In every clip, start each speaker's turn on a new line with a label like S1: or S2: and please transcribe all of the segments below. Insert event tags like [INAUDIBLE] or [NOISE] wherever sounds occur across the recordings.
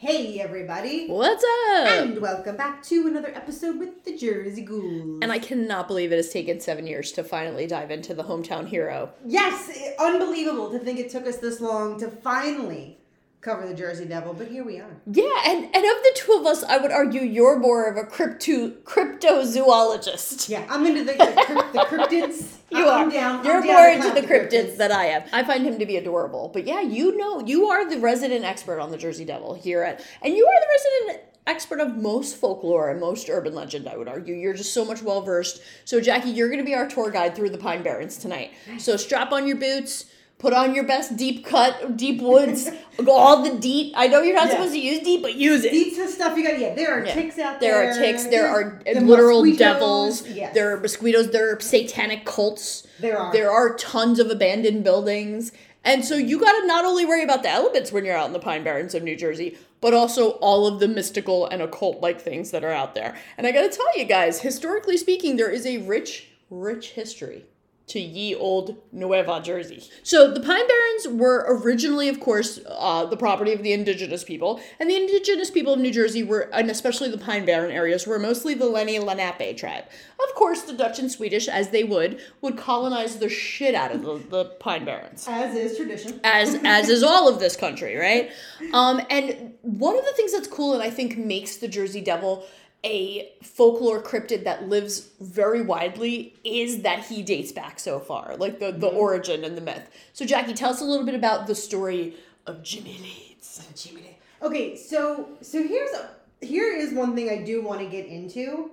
S1: Hey everybody!
S2: What's up?
S1: And welcome back to another episode with the Jersey Ghouls.
S2: And I cannot believe it has taken seven years to finally dive into the hometown hero.
S1: yes, unbelievable to think it took us this long to finally cover the Jersey Devil, but here we are.
S2: Yeah, and, and of the two of us, I would argue you're more of a crypto cryptozoologist.
S1: Yeah, I'm into the, the, the cryptids. [LAUGHS]
S2: You
S1: I'm
S2: are.
S1: down.
S2: You're
S1: down
S2: more
S1: to
S2: into
S1: clown
S2: the cryptids than I am. I find him to be adorable. But yeah, you know, you are the resident expert on the Jersey Devil here at, and you are the resident expert of most folklore and most urban legend. I would argue you're just so much well versed. So Jacki, you're going to be our tour guide through the Pine Barrens tonight. So strap on your boots. Put on your best deep cut, deep woods, go [LAUGHS] all the deep. I know you're not
S1: Yeah.
S2: supposed to use deep, but use it.
S1: Eat some stuff you got. Yeah, there are
S2: Yeah.
S1: ticks out
S2: There
S1: there.
S2: are ticks. There are
S1: the
S2: literal
S1: mosquitoes.
S2: devils.
S1: Yes.
S2: There are mosquitoes. There are satanic cults.
S1: There are.
S2: There are tons of abandoned buildings. And so you got to not only worry about the elements when you're out in the Pine Barrens of New Jersey, but also all of the mystical and occult like things that are out there. And I got to tell you guys, historically speaking, there is a rich, rich history to ye old Nueva Jersey. So the Pine Barrens were originally, of course, uh, the property of the indigenous people, and the indigenous people of New Jersey were, and especially the Pine Barren areas, were mostly the Lenni Lenape tribe. Of course, the Dutch and Swedish, as they would, would colonize the shit out of the, the Pine Barrens
S1: As is tradition.
S2: as as is all of this country, right? Um, and one of the things that's cool and I think makes the Jersey Devil a folklore cryptid that lives very widely is that he dates back so far, like the the origin and the myth. So Jacki, tell us a little bit about the story of Jimmy Leeds.
S1: Okay, so so here's a, here is one thing I do want to get into.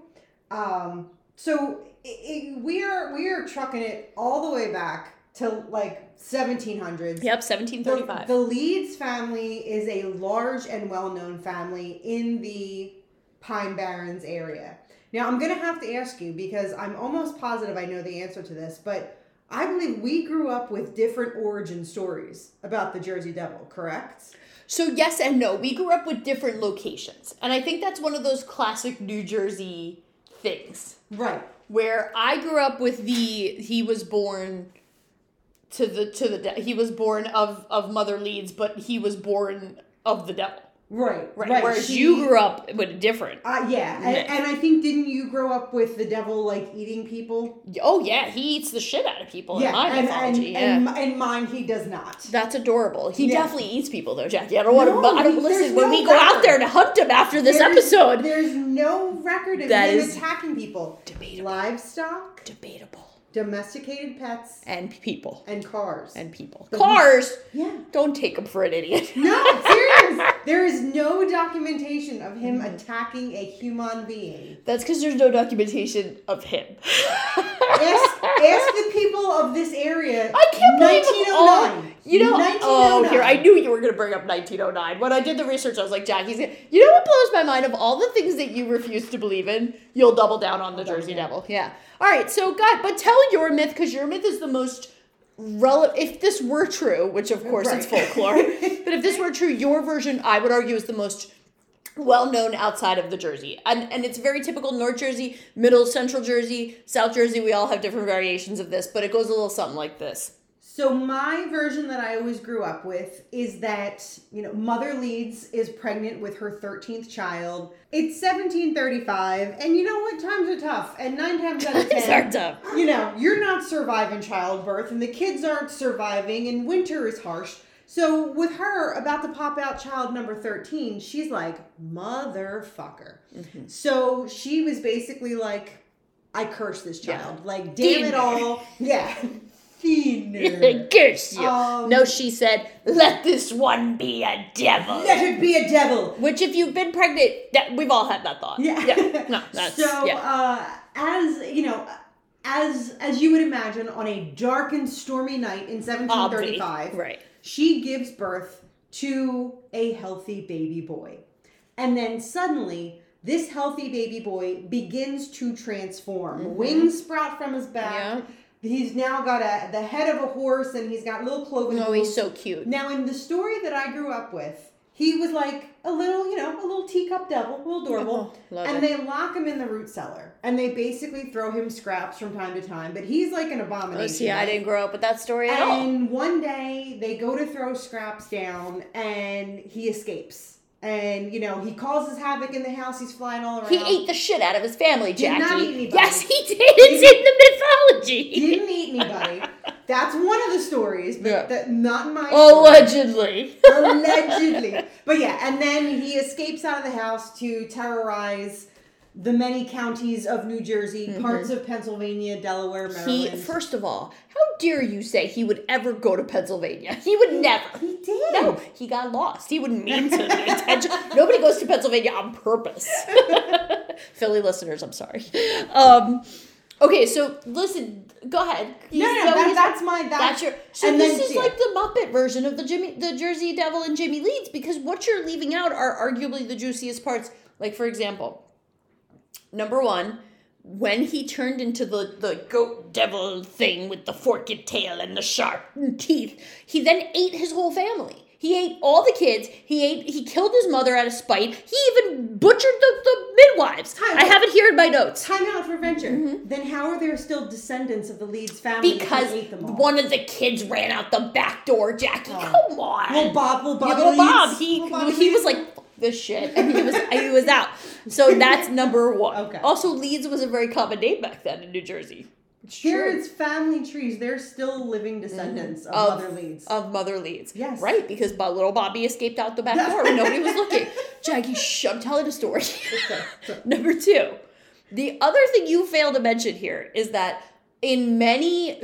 S1: Um, so i i we are we are trucking it all the way back to like 1700s.
S2: Yep,
S1: The,
S2: 1735.
S1: the Leeds family is a large and well-known family in the Pine Barrens area. Now I'm gonna have to ask you because I'm almost positive I know the answer to this, but I believe we grew up with different origin stories about the Jersey Devil, correct?
S2: So yes and no. We grew up with different locations, and I think that's one of those classic New Jersey things.
S1: Right.
S2: where I grew up with the he was born to the to the de- he was born of of mother Leeds, but he was born of the devil.
S1: Right,
S2: Right.
S1: right.
S2: Whereas
S1: She-
S2: you grew up with different.
S1: Uh, yeah, and, and I think didn't you grow up with the devil like eating people?
S2: Oh yeah, he eats the shit out of people
S1: yeah,
S2: in my
S1: and, and,
S2: mythology. yeah.
S1: and, and mine he does not.
S2: that's adorable. He
S1: Yeah.
S2: definitely eats people though, Jacki. I don't want to.
S1: No,
S2: but I don't listen. When
S1: no
S2: we go out there to hunt him after this
S1: There's-
S2: episode,
S1: there's no record of
S2: That
S1: him attacking people.
S2: debatable.
S1: Livestock,
S2: debatable.
S1: Domesticated pets,
S2: And people.
S1: and cars.
S2: And people.
S1: But-
S2: Cars.
S1: yeah.
S2: Don't take him for an idiot. [LAUGHS]
S1: No, serious. there is no documentation of him
S2: Mm-hmm.
S1: attacking a human being.
S2: That's because there's no documentation of him.
S1: Ask, ask [LAUGHS] the people of this area.
S2: I can't believe
S1: 1909.
S2: Oh, you know, oh, here I knew you were going to bring up 1909. When I did the research, I was like, Jacki's. Gonna, you know what blows my mind? Of all the things that you refuse to believe in, you'll double down on the Jersey. Devil. Yeah. All right. So, God, but tell your myth because your myth is the most relevant. If this were true, which of course it's
S1: Right. [LAUGHS]
S2: folklore, but if this were true, your version, I would argue, is the most well known outside of the Jersey. And and it's very typical North Jersey, Middle Central Jersey, South Jersey, we all have different variations of this, but it goes a little something like this.
S1: So my version that I always grew up with is that, you know, Mother Leeds is pregnant with her 13th child. It's 1735, and you know what? Times are tough. And nine times out of
S2: These
S1: ten,
S2: are tough.
S1: you know, you're not surviving childbirth, and the kids aren't surviving, and winter is harsh. So with her about to pop out child number 13, she's like, motherfucker.
S2: Mm-hmm.
S1: So she was basically like, I curse this
S2: Yeah.
S1: child. Like, damn it all. [LAUGHS] Yeah. Fiender. [LAUGHS]
S2: Curse you.
S1: Um,
S2: no, she said, let this one be a devil.
S1: Let it be a devil.
S2: Which, if you've been pregnant, that we've all had that thought.
S1: Yeah.
S2: Yeah. No, [LAUGHS] that's
S1: so
S2: yeah.
S1: uh, as you know, as as you would imagine, on a dark and stormy night in 1735,
S2: Obvi. Right.
S1: she gives birth to a healthy baby boy, and then suddenly this healthy baby boy begins to transform. Wings sprout from his back.
S2: Yeah.
S1: He's now got a the head of a horse and he's got little cloven
S2: Oh, he's so cute.
S1: Now, in the story that I grew up with, he was like a little, you know, a little teacup devil, a little adorable.
S2: Oh,
S1: and
S2: it.
S1: they lock him in the root cellar, and they basically throw him scraps from time to time. But he's like an abomination.
S2: Oh, see, I didn't grow up with that story at all.
S1: And one day they go to throw scraps down, and he escapes. And you know he causes havoc in the house. He's flying all around.
S2: He ate the shit out of his family,
S1: Did not
S2: Jacki.
S1: eat anybody.
S2: yes, he did. It's in the mythology.
S1: Didn't eat anybody. That's one of the stories, but
S2: Yeah.
S1: that, not in my. story.
S2: Allegedly.
S1: allegedly. But yeah, and then he escapes out of the house to terrorize the many counties of New Jersey, parts of Pennsylvania, Delaware,
S2: Mm-hmm. He, first of all, how dare you say he would ever go to Pennsylvania? He would never.
S1: he did.
S2: No, he got lost. He wouldn't [LAUGHS] mean to. Nobody goes to Pennsylvania on purpose. [LAUGHS] Philly listeners, I'm sorry. Um, okay, so listen, go ahead.
S1: No, no,
S2: You-
S1: that- that's my that's,
S2: That's your. So
S1: and
S2: this is like the Muppet version of the Jimmy, the Jersey Devil and Jimmy Leeds, because what you're leaving out are arguably the juiciest parts. Like for example, number one, when he turned into the the goat devil thing with the forked tail and the sharp teeth, he then ate his whole family. He ate all the kids. He ate. He killed his mother out of spite. He even butchered the, the midwives.
S1: Time
S2: I
S1: out.
S2: have it here in my notes.
S1: Time out for venture. Mm-hmm. Then how are there still descendants of the Leeds family?
S2: Because
S1: ate them all?
S2: one of the kids ran out the back door, Jacki. Oh. Come on.
S1: Little Bob, little Bob,
S2: Yeah, little Bob. He
S1: Little Bobby
S2: he was like "Fuck this shit, and he was he was out. So that's [LAUGHS] number one.
S1: Okay.
S2: Also, Leeds was a very common name back then in New Jersey. It's
S1: There
S2: true.
S1: is family trees. They're still living descendants of,
S2: Of-
S1: Mother Leeds.
S2: Of Mother Leeds.
S1: Yes.
S2: Right, because little Bobby escaped out the back door when nobody was looking. [LAUGHS] Jacki, shh, I'm telling a story. [LAUGHS] Number two, the other thing you fail to mention here is that in many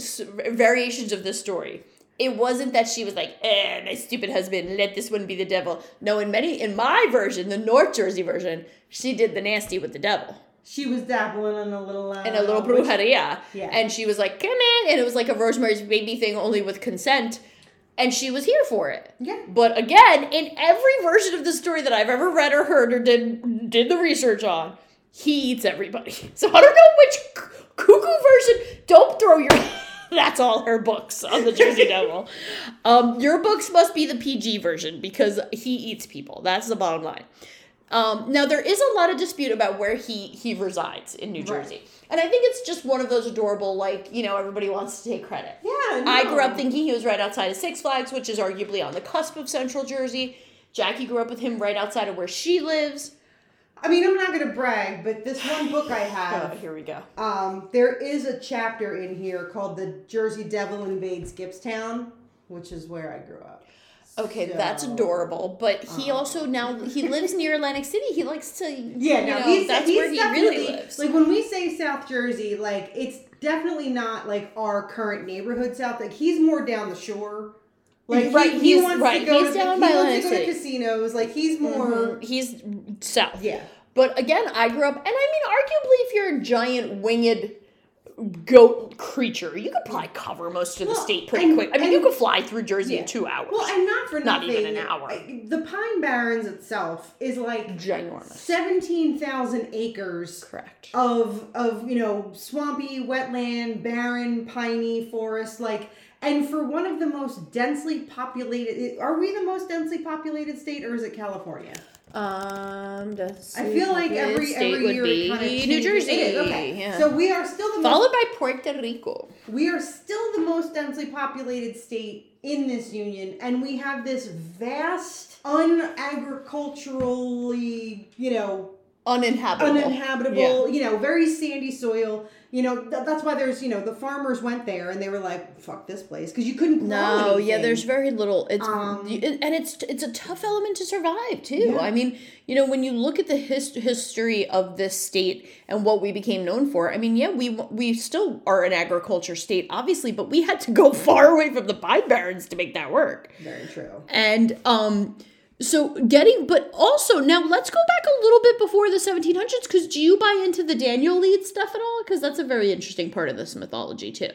S2: variations of this story, it wasn't that she was like, eh, my stupid husband, let this one be the devil. No, in many, in my version, the North Jersey version, she did the nasty with the devil.
S1: she was dabbling in a little. Uh,
S2: In a little brujeria.
S1: Yeah.
S2: And she was like, come in. And it was like a Rosemary's Baby thing, only with consent. And she was here for it.
S1: Yeah.
S2: But again, in every version of the story that I've ever read or heard or did did the research on, he eats everybody. [LAUGHS] So I don't know which cuckoo version. Don't throw your. [LAUGHS] [LAUGHS] That's all her books on the Jersey Devil. Um, your books must be the PG version because he eats people. That's the bottom line. Um, now there is a lot of dispute about where he he resides in New Jersey, and I think it's just one of those adorable, like you know, everybody wants to take credit.
S1: Yeah.
S2: I grew up thinking he was right outside of Six Flags, which is arguably on the cusp of Central Jersey. Jacki grew up with him right outside of where she lives.
S1: I mean, I'm not going to brag, but this one book I [LAUGHS] have.
S2: Oh, here we go.
S1: um, there is a chapter in here called "The Jersey Devil Invades Gibbstown," which is where I grew up.
S2: Okay, that's adorable. But he also now he [LAUGHS] lives near Atlantic City. He likes to
S1: Yeah,
S2: you
S1: no,
S2: know,
S1: he's
S2: that's
S1: he's
S2: where he really lives.
S1: Like when we say South Jersey, like it's definitely not like our current neighborhood South. Like he's more down the shore. Like
S2: Right,
S1: he, he
S2: he's-
S1: wants
S2: right,
S1: to go
S2: he's
S1: to
S2: down
S1: he
S2: by
S1: wants to go to casinos. Like he's more
S2: Mhm, he's south.
S1: yeah.
S2: But again, I grew up, and I mean, arguably, if you're a giant winged goat creature, you could probably cover most of the state pretty
S1: and-
S2: quick. I mean, you could fly through Jersey
S1: Yeah.
S2: in two hours.
S1: Well, and not for
S2: Not
S1: nothing.
S2: even an hour.
S1: The Pine Barrens itself is like
S2: Ginormous.
S1: seventeen thousand acres
S2: Correct.
S1: of of you know swampy, wetland, barren, piney forest. Like, and for one of the most densely populated, are we the most densely populated state, or is it California?
S2: Um,
S1: I feel like every
S2: state
S1: every
S2: would
S1: year
S2: be
S1: kind of
S2: New Jersey.
S1: It is, okay.
S2: Yeah.
S1: So we are still the most
S2: followed by Puerto Rico.
S1: we are still the most densely populated state in this union, and we have this vast, unagriculturally, you know,
S2: Uninhabitable.
S1: uninhabitable, you know, very sandy soil. You know, th- that's why there's, you know, the farmers went there and they were like, "Fuck this place," because you couldn't. grow
S2: No, yeah, there's very little. It's
S1: Um,
S2: you- and it's it's a tough element to survive too.
S1: Yeah.
S2: I mean, you know, when you look at the his, history of this state and what we became known for, I mean, yeah, we we still are an agriculture state, obviously, but we had to go [LAUGHS] far away from the pine barrens to make that work.
S1: very true.
S2: And um so getting but also now let's go back a little bit before the 1700s cuz do you buy into the Daniel Lead stuff at all cuz that's a very interesting part of this mythology too.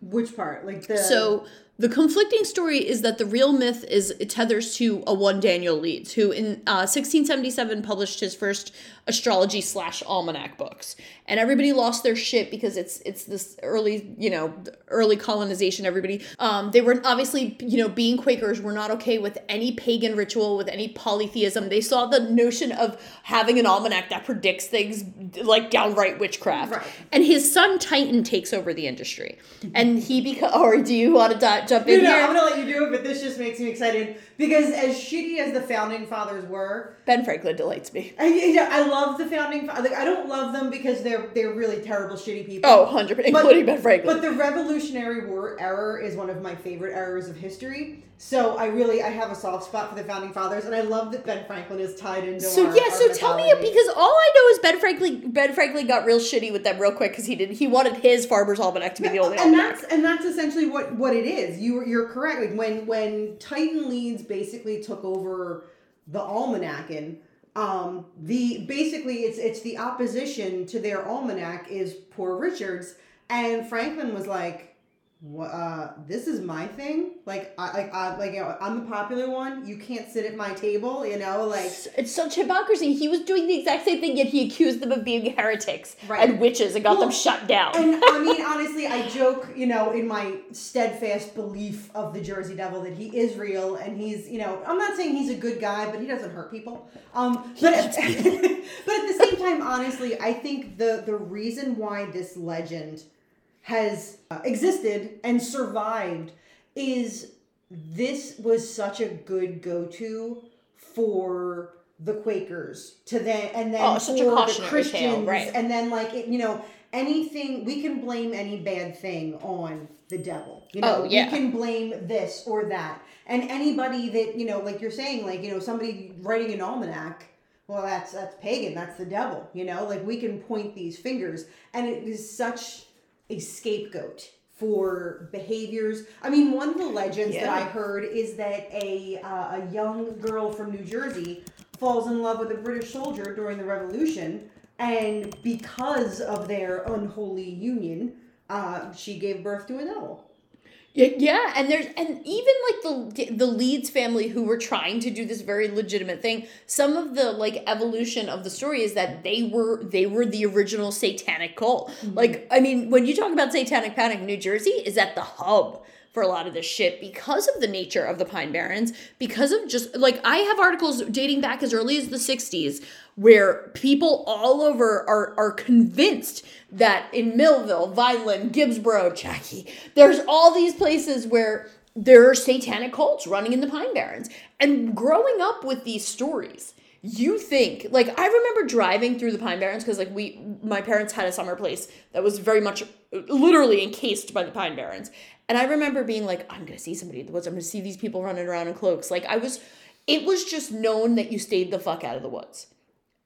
S1: Which part? Like the
S2: So the conflicting story is that the real myth is it tethers to a one Daniel Leeds, who in uh, 1677 published his first astrology slash almanac books, and everybody lost their shit because it's it's this early you know early colonization. Everybody, um, they were obviously you know being Quakers were not okay with any pagan ritual, with any polytheism. They saw the notion of having an almanac that predicts things like downright witchcraft.
S1: Right.
S2: And his son Titan takes over the industry, and he becomes. Or do you want to jump in
S1: No, no,
S2: here?
S1: I'm gonna let you do it, but this just makes me excited because as shitty as the founding fathers were,
S2: Ben Franklin delights me.
S1: I, you know, I love the founding. fa- Like, I don't love them because they're they're really terrible, shitty people.
S2: Oh, 100
S1: But-
S2: including Ben Franklin.
S1: But the Revolutionary War era is one of my favorite eras of history. So I really I have a soft spot for the founding fathers, and I love that Ben Franklin is tied into.
S2: So
S1: our-
S2: yeah,
S1: our
S2: so tell me because all I know is Ben Franklin Ben Franklin got real shitty with them real quick because he didn't. he wanted his farmer's almanac to be the only
S1: and
S2: almanac.
S1: that's and that's essentially what what it is. You you're correct. Like when when Titan Leeds basically took over the almanacin, um, the basically it's it's the opposition to their almanac is Poor Richards, and Franklin was like. "Wha- Uh, this is my thing. Like, I like, I like, you know, I'm the popular one. You can't sit at my table. You know, like,
S2: it's such hypocrisy. He was doing the exact same thing, yet he accused them of being heretics
S1: Right.
S2: and witches and got them shut down.
S1: And I mean, [LAUGHS] honestly, I joke, you know, in my steadfast belief of the Jersey Devil that he is real and he's, you know, I'm not saying he's a good guy, but he doesn't hurt people. Um, but at, [LAUGHS] but at the same time, honestly, I think the the reason why this legend has uh, existed and survived is this was such a good go-to for the Quakers to then and then
S2: Oh, such a
S1: for the
S2: cautionary tale,
S1: Christians.
S2: right.
S1: and then like it, you know anything we can blame any bad thing on the devil you know?
S2: Oh, yeah.
S1: we can blame this or that. And anybody that you know like you're saying like you know somebody writing an almanac well that's that's pagan that's the devil you know? Like we can point these fingers. And it is such a scapegoat for behaviors. I mean one of the legends that i heard is that a uh, a young girl from new jersey falls in love with a british soldier during the revolution and because of their unholy union uh, she gave birth to a devil
S2: Yeah, yeah, and there's and even like the the Leeds family who were trying to do this very legitimate thing. Some of the like evolution of the story is that they were they were the original satanic cult. Mm-hmm. Like I mean, when you talk about satanic panic, New Jersey is at the hub for a lot of this shit because of the nature of the Pine Barrens, because of just like I have articles dating back as early as the 60s where people all over are are convinced that in Millville, Vineland, Gibbsboro, Jacki, there's all these places where there are satanic cults running in the Pine Barrens. And growing up with these stories, you think like I remember driving through the Pine Barrens because like we my parents had a summer place that was very much literally encased by the Pine Barrens. And I remember being like, I'm gonna see somebody in the woods. I'm gonna see these people running around in cloaks. Like I was it was just known that you stayed the fuck out of the woods.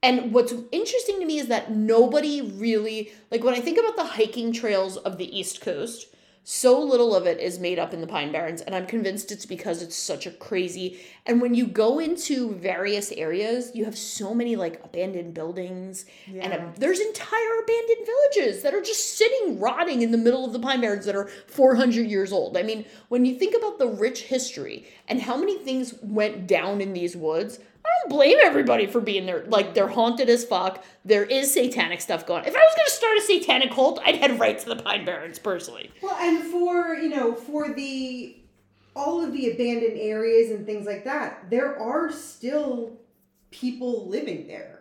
S2: And what's interesting to me is that nobody really like when I think about the hiking trails of the East Coast, so little of it is made up in the Pine Barrens, and I'm convinced it's because it's such a crazy. And when you go into various areas, you have so many like abandoned buildings, and a, there's entire abandoned villages that are just sitting rotting in the middle of the Pine Barrens that are 400 years old. I mean, when you think about the rich history and how many things went down in these woods, I don't blame everybody for being there. Like they're haunted as fuck. There is satanic stuff going. If I was gonna start a satanic cult, I'd head right to the Pine Barrens personally.
S1: Well, and for you know, for the all of the abandoned areas and things like that, there are still people living there.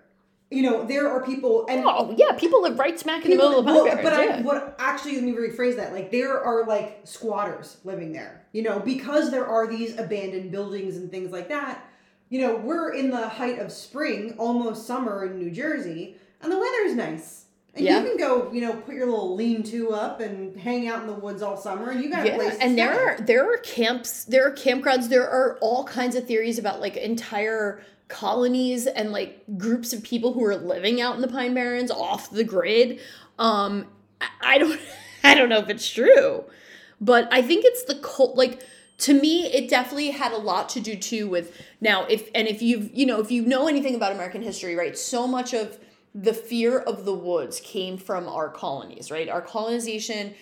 S1: You know, there are people, and
S2: Oh yeah, people live right smack in the middle of the Pine
S1: well,
S2: Barrens.
S1: but
S2: yeah.
S1: I, what actually let me rephrase that. Like there are like squatters living there. You know, because there are these abandoned buildings and things like that. You know, we're in the height of spring, almost summer in New Jersey, and the weather's nice. And
S2: Yeah.
S1: you can go, you know, put your little lean-to up and hang out in the woods all summer, and you got a
S2: yeah,
S1: place. To
S2: and there are there are camps, there are campgrounds, there are all kinds of theories about like entire colonies and like groups of people who are living out in the Pine Barrens off the grid. Um, I- I don't, [LAUGHS] I don't know if it's true, but I think it's the cult. Like to me, it definitely had a lot to do too with now. If and if you've you know if you know anything about American history, right? So much of the fear of the woods came from our colonies, right? Our colonization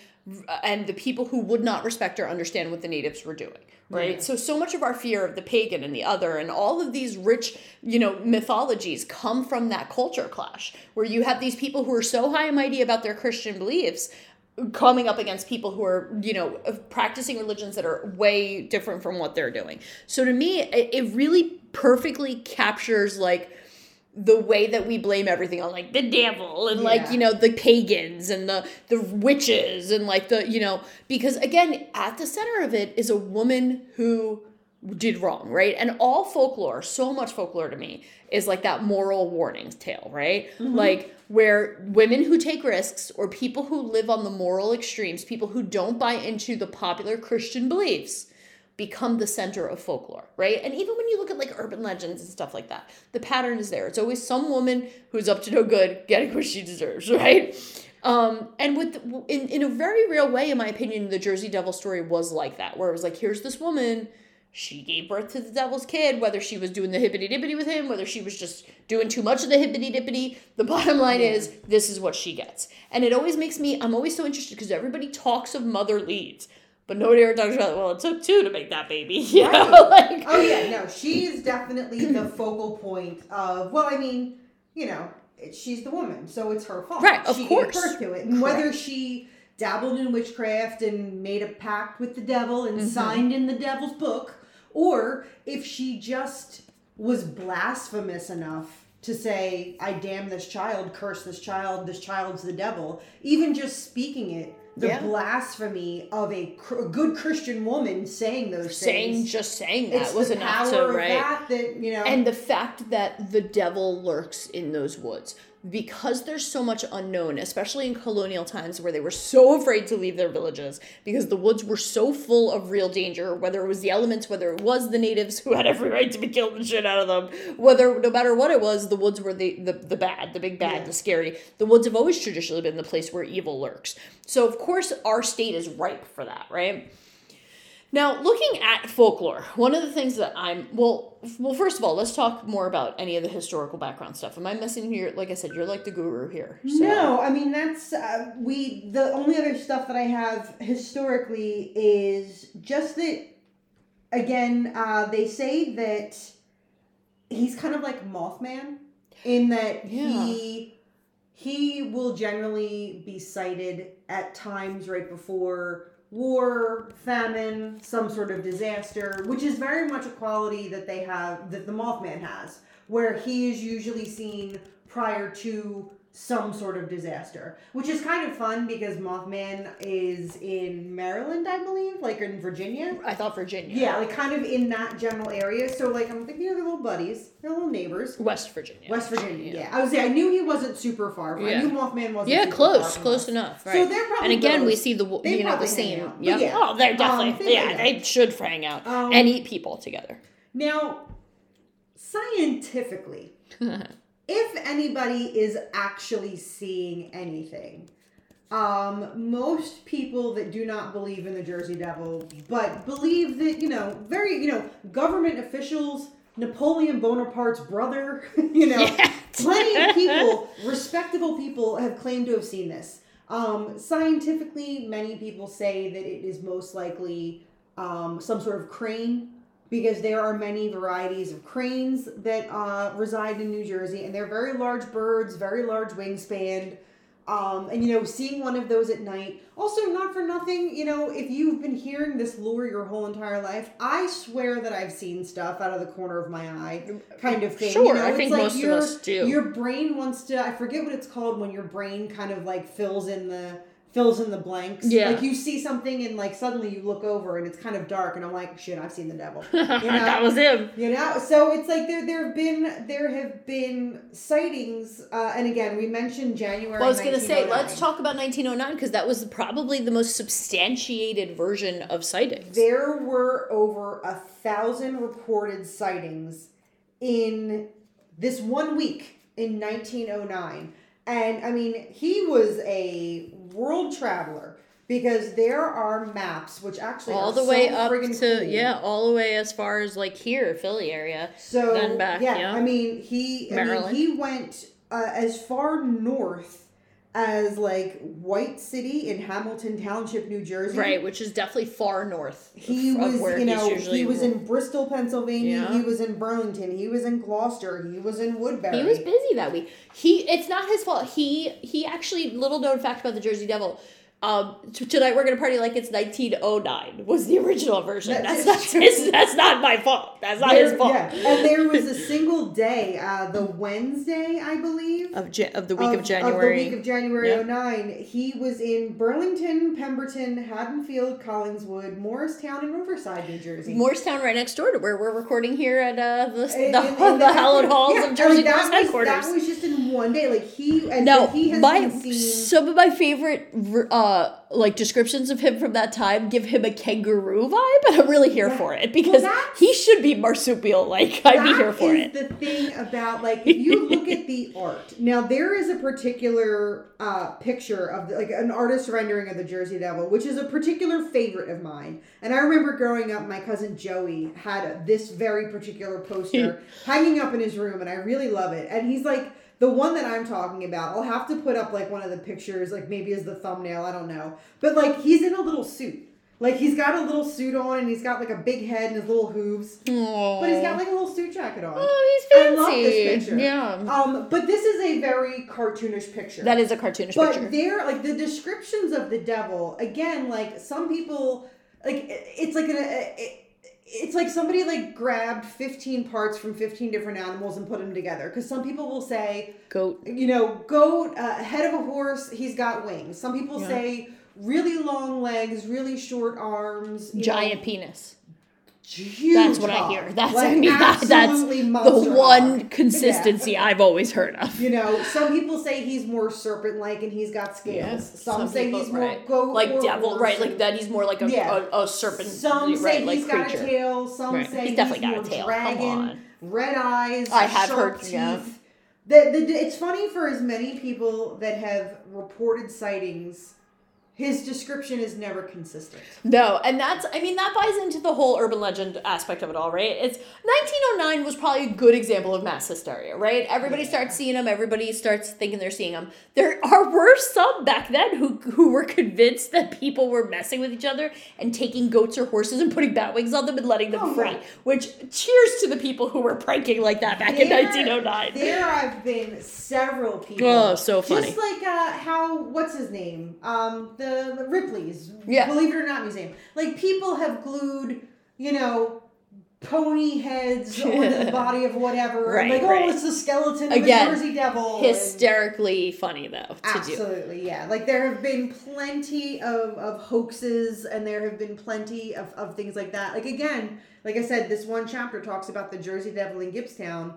S2: uh, and the people who would not respect or understand what the natives were doing right so so much of our fear of the pagan and the other and all of these rich you know mythologies come from that culture clash where you have these people who are so high and mighty about their christian beliefs coming up against people who are you know practicing religions that are way different from what they're doing so to me it, really perfectly captures like the way that we blame everything on like the devil and like
S1: Yeah.
S2: you know the pagans and the the witches and like the you know because again at the center of it is a woman who did wrong right and all folklore so much folklore to me is like that moral warning tale right like where women who take risks or people who live on the moral extremes people who don't buy into the popular christian beliefs become the center of folklore, right? And even when you look at like urban legends and stuff like that, the pattern is there. It's always some woman who's up to no good getting what she deserves, [LAUGHS] right? Um, and with in in a very real way, in my opinion, the Jersey Devil story was like that, where it was like, here's this woman, she gave birth to the devil's kid, whether she was doing the hippity dippity with him, whether she was just doing too much of the hippity dippity. The bottom line is, this is what she gets. And it always makes me, I'm always so interested because everybody talks of mother Leeds, but nobody ever talks about, well, it took two to make that baby. [LAUGHS] You know,
S1: Right.
S2: like,
S1: Oh yeah, no, she is definitely the [CLEARS THROAT] focal point of. Well, I mean, you know, she's the woman, so it's her fault.
S2: Right, of
S1: she
S2: course.
S1: gave birth to it, and whether she dabbled in witchcraft and made a pact with the devil
S2: Mm-hmm.
S1: and signed in the devil's book, or if she just was blasphemous enough to say, "I damn this child, curse this child, this child's the devil," even just speaking it. The
S2: Yeah.
S1: blasphemy of a, a good Christian woman saying those
S2: saying,
S1: things
S2: just saying that
S1: it's
S2: was enough to,
S1: of
S2: right?
S1: that that you know
S2: and the fact that the devil lurks in those woods because there's so much unknown especially in colonial times where they were so afraid to leave their villages because the woods were so full of real danger whether it was the elements whether it was the natives who had every right to be killed the shit out of them whether no matter what it was the woods were the the, the bad the big bad
S1: Yeah.
S2: the scary. The woods have always traditionally been the place where evil lurks. So of course our state is ripe for that right now, looking at folklore, one of the things that I'm well, well, first of all, let's talk more about any of the historical background stuff. Am I missing here? Like I said, you're like the guru here. So.
S1: no i mean that's uh, we the only other stuff that i have historically is just that again uh, they say that he's kind of like mothman in that he he will generally be sighted at times right before war, famine, some sort of disaster, which is very much a quality that they have that the Mothman has, where he is usually seen prior to some sort of disaster, which is kind of fun because Mothman is in Maryland, I believe, like in Virginia.
S2: I thought Virginia.
S1: Yeah, like kind of in that general area. So like I'm thinking of their little buddies, their little neighbors.
S2: West Virginia.
S1: West Virginia, yeah. I was say I knew he wasn't super far. From,
S2: Yeah.
S1: I knew Mothman wasn't.
S2: Yeah,
S1: super
S2: close, close enough. Right.
S1: So they're probably
S2: and again, we see the you know the same.
S1: But
S2: Yeah.
S1: yeah.
S2: Oh, they're
S1: Um,
S2: definitely
S1: they
S2: yeah.
S1: hang.
S2: They should hang out
S1: Um,
S2: and eat people together.
S1: Now, scientifically, [LAUGHS] if anybody is actually seeing anything, um, most people that do not believe in the Jersey Devil, but believe that, you know, very, you know, government officials, Napoleon Bonaparte's brother, [LAUGHS] you know, plenty of [LAUGHS] people, respectable people, have claimed to have seen this. Um, scientifically, many people say that it is most likely um, some sort of crane because there are many varieties of cranes that uh, reside in New Jersey, and they're very large birds, very large wingspan. Um, and you know, seeing one of those at night, also not for nothing, you know, if you've been hearing this lure your whole entire life, I swear that I've seen stuff out of the corner of my eye, kind of thing.
S2: Sure,
S1: you know,
S2: I think
S1: like
S2: most of us do.
S1: Your brain wants to. I forget what it's called when your brain kind of like fills in the fills in the blanks.
S2: Yeah.
S1: Like you see something and like suddenly you look over and it's kind of dark and I'm like, shit, I've seen the devil. [LAUGHS] You know?
S2: that was him.
S1: You know, so it's like there there have been there have been sightings, uh, and again we mentioned January.
S2: Well, I was gonna say, let's talk about 1909 because that was probably the most substantiated version of sightings.
S1: There were over a thousand reported sightings in this one week in 1909, and I mean he was a world traveler because there are maps which actually
S2: all the way
S1: so
S2: up to
S1: cool.
S2: yeah, all the way as far as like here, Philly area.
S1: So
S2: Then back,
S1: yeah,
S2: yeah.
S1: I mean he I mean, he went uh, as far north as like White City in Hamilton Township, New Jersey.
S2: Right, which is definitely far north.
S1: He was, you know, he was in Bristol, Pennsylvania.
S2: Yeah.
S1: He was in Burlington. He was in Gloucester. He was in Woodbury.
S2: He was busy that week. He it's not his fault. He he actually little known fact about the Jersey Devil. Um, t- tonight we're gonna party like it's 1909 was the original version.
S1: That
S2: That's not his. [LAUGHS] That's not my fault. That's not
S1: There-
S2: his fault.
S1: Yeah, and there was a [LAUGHS] single day, uh, the Wednesday, I believe,
S2: Of, Ja- of the week of, January.
S1: Of the week of January
S2: Yeah.
S1: 09. He was in Burlington, Pemberton, Haddonfield, Collingswood, Morristown, and Riverside, New Jersey.
S2: Morristown, right next door to where we're recording here at uh, the
S1: In-
S2: the,
S1: in- in [LAUGHS]
S2: the hallowed halls
S1: yeah,
S2: of Jersey
S1: like, that
S2: Ghouls
S1: was-
S2: headquarters.
S1: That was just in one day. Like he and
S2: No,
S1: he has
S2: my
S1: seen.
S2: some of my favorite uh like descriptions of him from that time give him a kangaroo vibe, and I'm really here
S1: Yeah.
S2: for it because
S1: that's-
S2: he should be marsupial. Like I'd be here for it.
S1: the thing about like if you look at the [LAUGHS] art. Now there is a particular uh, picture of the, like an artist rendering of the Jersey Devil, which is a particular favorite of mine. And I remember growing up, my cousin Joey had this very particular poster [LAUGHS] hanging up in his room, and I really love it. And he's like. The one that I'm talking about, I'll have to put up like one of the pictures, like maybe as the thumbnail, I don't know. But like he's in a little suit. Like he's got a little suit on and he's got like a big head and his little hooves. But he's got like a little suit jacket on.
S2: Oh, he's fancy.
S1: I love this picture.
S2: Yeah.
S1: Um, but this is a very cartoonish picture.
S2: That is a cartoonish picture.
S1: But
S2: picture.
S1: there, like the descriptions of the devil, again, like some people, like it's like an, it, it's like somebody like grabbed 15 parts from 15 different animals and put them together. Because some people will say,
S2: Goat.
S1: you know, goat, uh, head of a horse, he's got wings. Some people
S2: Yeah.
S1: say really long legs, really short arms,
S2: Giant
S1: know,
S2: penis.
S1: Huge
S2: That's what I hear. That's
S1: Like,
S2: I mean that's the one
S1: hog.
S2: consistency
S1: Yeah.
S2: I've always heard of.
S1: You know, some people say he's more serpent-like and he's got scales.
S2: Yes.
S1: Some,
S2: Some
S1: say
S2: people-
S1: he's more
S2: right.
S1: goat
S2: Like devil, right? Like that he's more like a
S1: Yeah.
S2: a, a serpent.
S1: Some say
S2: right, like
S1: he's got
S2: creature.
S1: a tail. Some
S2: Right.
S1: say
S2: He's definitely
S1: he's
S2: got a
S1: more
S2: tail. Come on.
S1: red eyes.
S2: I have heard-
S1: teeth.
S2: yeah.
S1: The, the, it's funny for as many people that have reported sightings, his description is never consistent.
S2: No, and that's I mean that buys into the whole urban legend aspect of it all, right? It's 1909 was probably a good example of mass hysteria, right? Everybody starts seeing them, everybody starts thinking they're seeing them. There are were some back then who who were convinced that people were messing with each other and taking goats or horses and putting bat wings on them and letting them
S1: Oh,
S2: free.
S1: yeah.
S2: Which cheers to the people who were pranking like that back in 1909.
S1: There have been several people.
S2: Oh, so funny.
S1: Just like uh, how what's his name? Um, the, Ripley's.
S2: Yeah.
S1: Believe it or not, museum. Like people have glued, you know. Pony heads onto the [LAUGHS] body of whatever.
S2: Right,
S1: like, oh,
S2: right.
S1: oh, it's the skeleton of
S2: Again,
S1: the Jersey Devil. and-
S2: Hysterically funny though to do.
S1: Absolutely, yeah. Like there have been plenty of, of hoaxes and there have been plenty of, of things like that. Like again, like I said, this one chapter talks about the Jersey Devil in Gibbstown.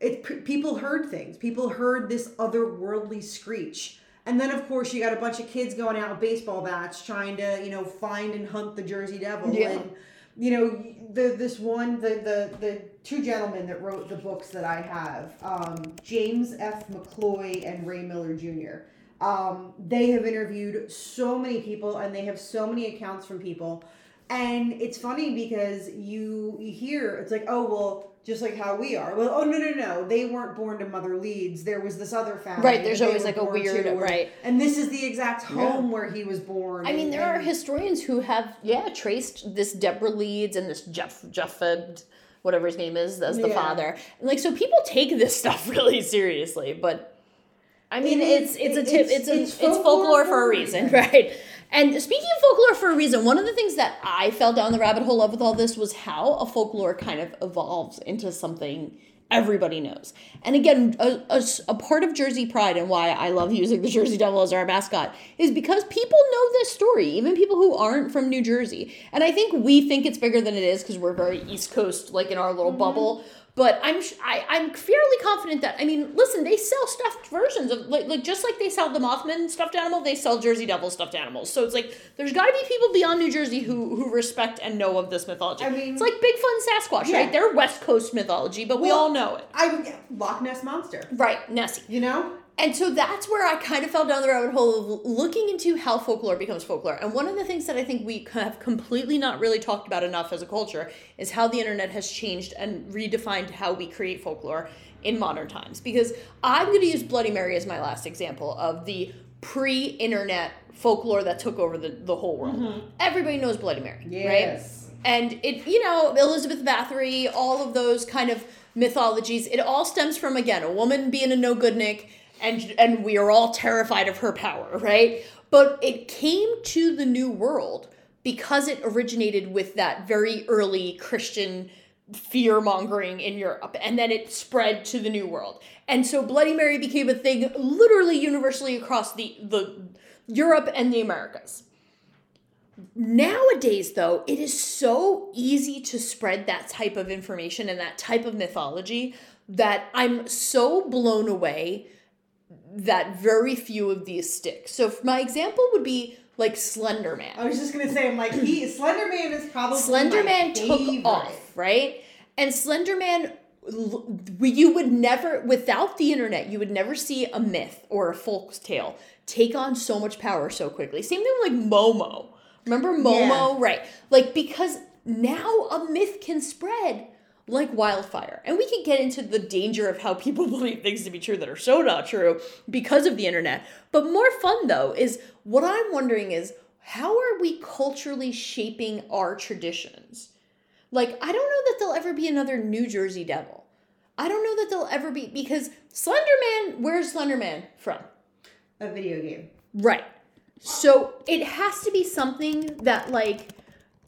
S1: It p- people heard things. People heard this otherworldly screech. And then of course you got a bunch of kids going out with baseball bats trying to, you know, find and hunt the Jersey Devil.
S2: Yeah.
S1: And you know, the this one the the the two gentlemen that wrote the books that I have, um, James F. McCloy and Ray Miller Jr. Um, they have interviewed so many people and they have so many accounts from people. And it's funny because you, you hear it's like, oh well, just like how we are. Well, oh no no no, they weren't born to Mother Leeds. There was this other family.
S2: Right, there's always like a weird-
S1: to,
S2: right.
S1: And this is the exact home where he was born.
S2: I mean,
S1: and-
S2: there are historians who have, yeah, traced this Deborah Leeds and this Jeff Jeffed, whatever his name is, as the
S1: Yeah.
S2: father. And like, so people take this [LAUGHS] stuff really seriously, but I mean,
S1: It
S2: it's
S1: is-
S2: it's a tip,
S1: it's-
S2: it's a,
S1: it's
S2: it's, folklore, for a reason, [LAUGHS] right? And speaking of folklore for a reason, one of the things that I fell down the rabbit hole of with all this was how a folklore kind of evolves into something everybody knows. And again, a part of Jersey Pride and why I love using the Jersey Devil as our mascot is because people know this story, even people who aren't from New Jersey. And I think we think it's bigger than it is because we're very East Coast, like in our little mm-hmm. bubble. But I'm I, I'm fairly confident that I mean, listen, they sell stuffed versions of like, like just like they sell the Mothman stuffed animal, they sell Jersey Devil stuffed animals. So it's like there's got to be people beyond New Jersey who who respect and know of this mythology.
S1: I mean-
S2: it's like Bigfoot and Sasquatch,
S1: Yeah.
S2: right? They're West Coast mythology, but we all know it,
S1: I Loch Ness monster.
S2: right? Nessie.
S1: You know.
S2: And so that's where I kind of fell down the rabbit hole of looking into how folklore becomes folklore. And one of the things that I think we have completely not really talked about enough as a culture is how the internet has changed and redefined how we create folklore in modern times. Because I'm going to use Bloody Mary as my last example of the pre-internet folklore that took over the, the whole world. Mm-hmm. Everybody knows Bloody Mary, right? And it, you know, Elizabeth Bathory, all of those kind of mythologies, it all stems from again a woman being a no good Nick, and and we are all terrified of her power, right? But it came to the New World because it originated with that very early Christian fear mongering in Europe, and then it spread to the New World, and so Bloody Mary became a thing literally universally across the the Europe and the Americas. Nowadays, though, it is so easy to spread that type of information and that type of mythology that I'm so blown away that very few of these stick. So, my example would be like Slender Man.
S1: I was just gonna say, I'm like, he Slender Man is probably
S2: Slender
S1: my
S2: Man took off, right? And Slender Man, you would never, without the internet, you would never see a myth or a folk tale take on so much power so quickly. Same thing with like Momo. Remember Momo? Right. Like, because now a myth can spread like wildfire. And we can get into the danger of how people [LAUGHS] believe things to be true that are so not true because of the internet. But more fun though is what I'm wondering is how are we culturally shaping our traditions? Like, I don't know that there'll ever be another New Jersey Devil. I don't know that there'll ever be because Slenderman, where's Slenderman from?
S1: A video game.
S2: Right. So it has to be something that like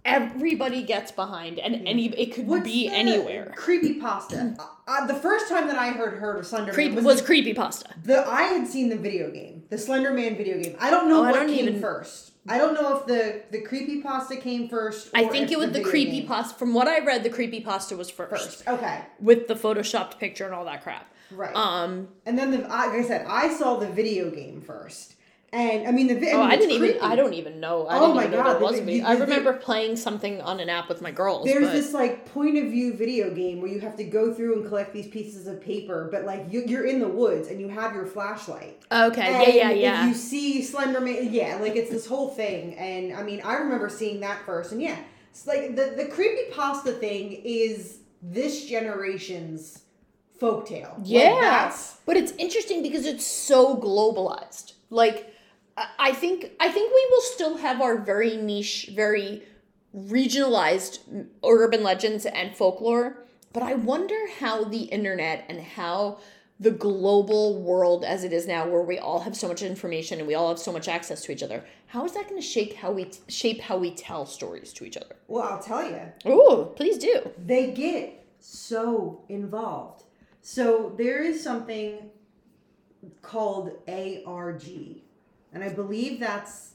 S2: everybody gets behind and any it could
S1: What's
S2: be
S1: the
S2: anywhere.
S1: Creepy pasta. Uh, the first time that I heard heard of Slender
S2: Creep was,
S1: was,
S2: creepy pasta.
S1: the I had seen the video game, the Slender Man video game. I don't know
S2: Oh, I
S1: what
S2: don't
S1: came
S2: even-
S1: first. I don't know if the the creepy pasta came first.
S2: I think it was the,
S1: video
S2: creepy
S1: game
S2: pasta. From what I read, the creepy pasta was first,
S1: first. Okay,
S2: with the photoshopped picture and all that crap.
S1: right.
S2: Um,
S1: and then the like I said, I saw the video game first, and I mean the. vi-
S2: oh, I
S1: it's
S2: didn't even. I don't even know. I
S1: Oh my
S2: even
S1: God,
S2: was a
S1: the-
S2: video.
S1: the-
S2: I remember playing something on an app with my girls.
S1: There's
S2: but-
S1: this like point of view video game where you have to go through and collect these pieces of paper, but like you, you're in the woods and you have your flashlight.
S2: Okay. Yeah. Yeah. Yeah.
S1: If you see Slenderman, yeah, like it's this whole thing, and I mean, I remember seeing that first, and yeah, it's like the the creepy pasta thing is this generation's folktale. Like,
S2: Yeah,
S1: that's
S2: but it's interesting because it's so globalized. Like, I- think I think we will still have our very niche, very regionalized urban legends and folklore. But I wonder how the internet and how the global world as it is now, where we all have so much information and we all have so much access to each other, how is that going to shape how we shape how we tell stories to each other?
S1: well, I'll tell you,
S2: Oh, please do.
S1: they get so involved. So there is something called ARG, and I believe that's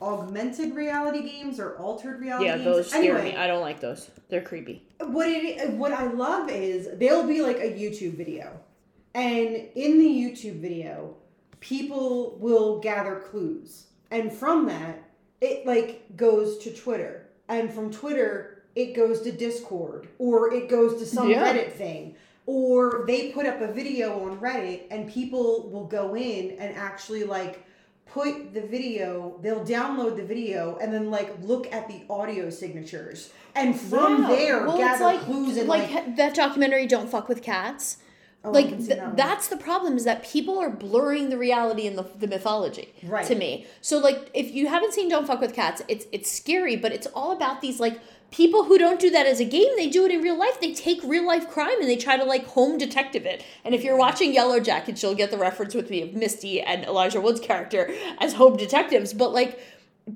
S1: augmented reality games or altered reality
S2: Yeah,
S1: games.
S2: those scare
S1: Anyway,
S2: me. I don't like those. They're creepy.
S1: what it what I love is they'll be like a YouTube video, and in the YouTube video, people will gather clues, and from that, it like goes to Twitter, and from Twitter, it goes to Discord, or it goes to some
S2: Yeah.
S1: Reddit thing. Or they put up a video on Reddit and people will go in and actually like put the video, they'll download the video and then like look at the audio signatures. And from
S2: Yeah.
S1: there
S2: Well,
S1: gather
S2: like,
S1: clues and
S2: like,
S1: like,
S2: that documentary "Don't Fuck with Cats."
S1: Oh,
S2: like th-
S1: that
S2: that's the problem is that people are blurring the reality and the, the mythology
S1: Right.
S2: to me. So like if you haven't seen Don't Fuck with Cats, it's it's scary, but it's all about these like people who don't do that as a game, they do it in real life. They take real life crime and they try to like home detective it. And if you're watching Yellow Jackets, you'll get the reference with me of Misty and Elijah Wood's character as home detectives, but like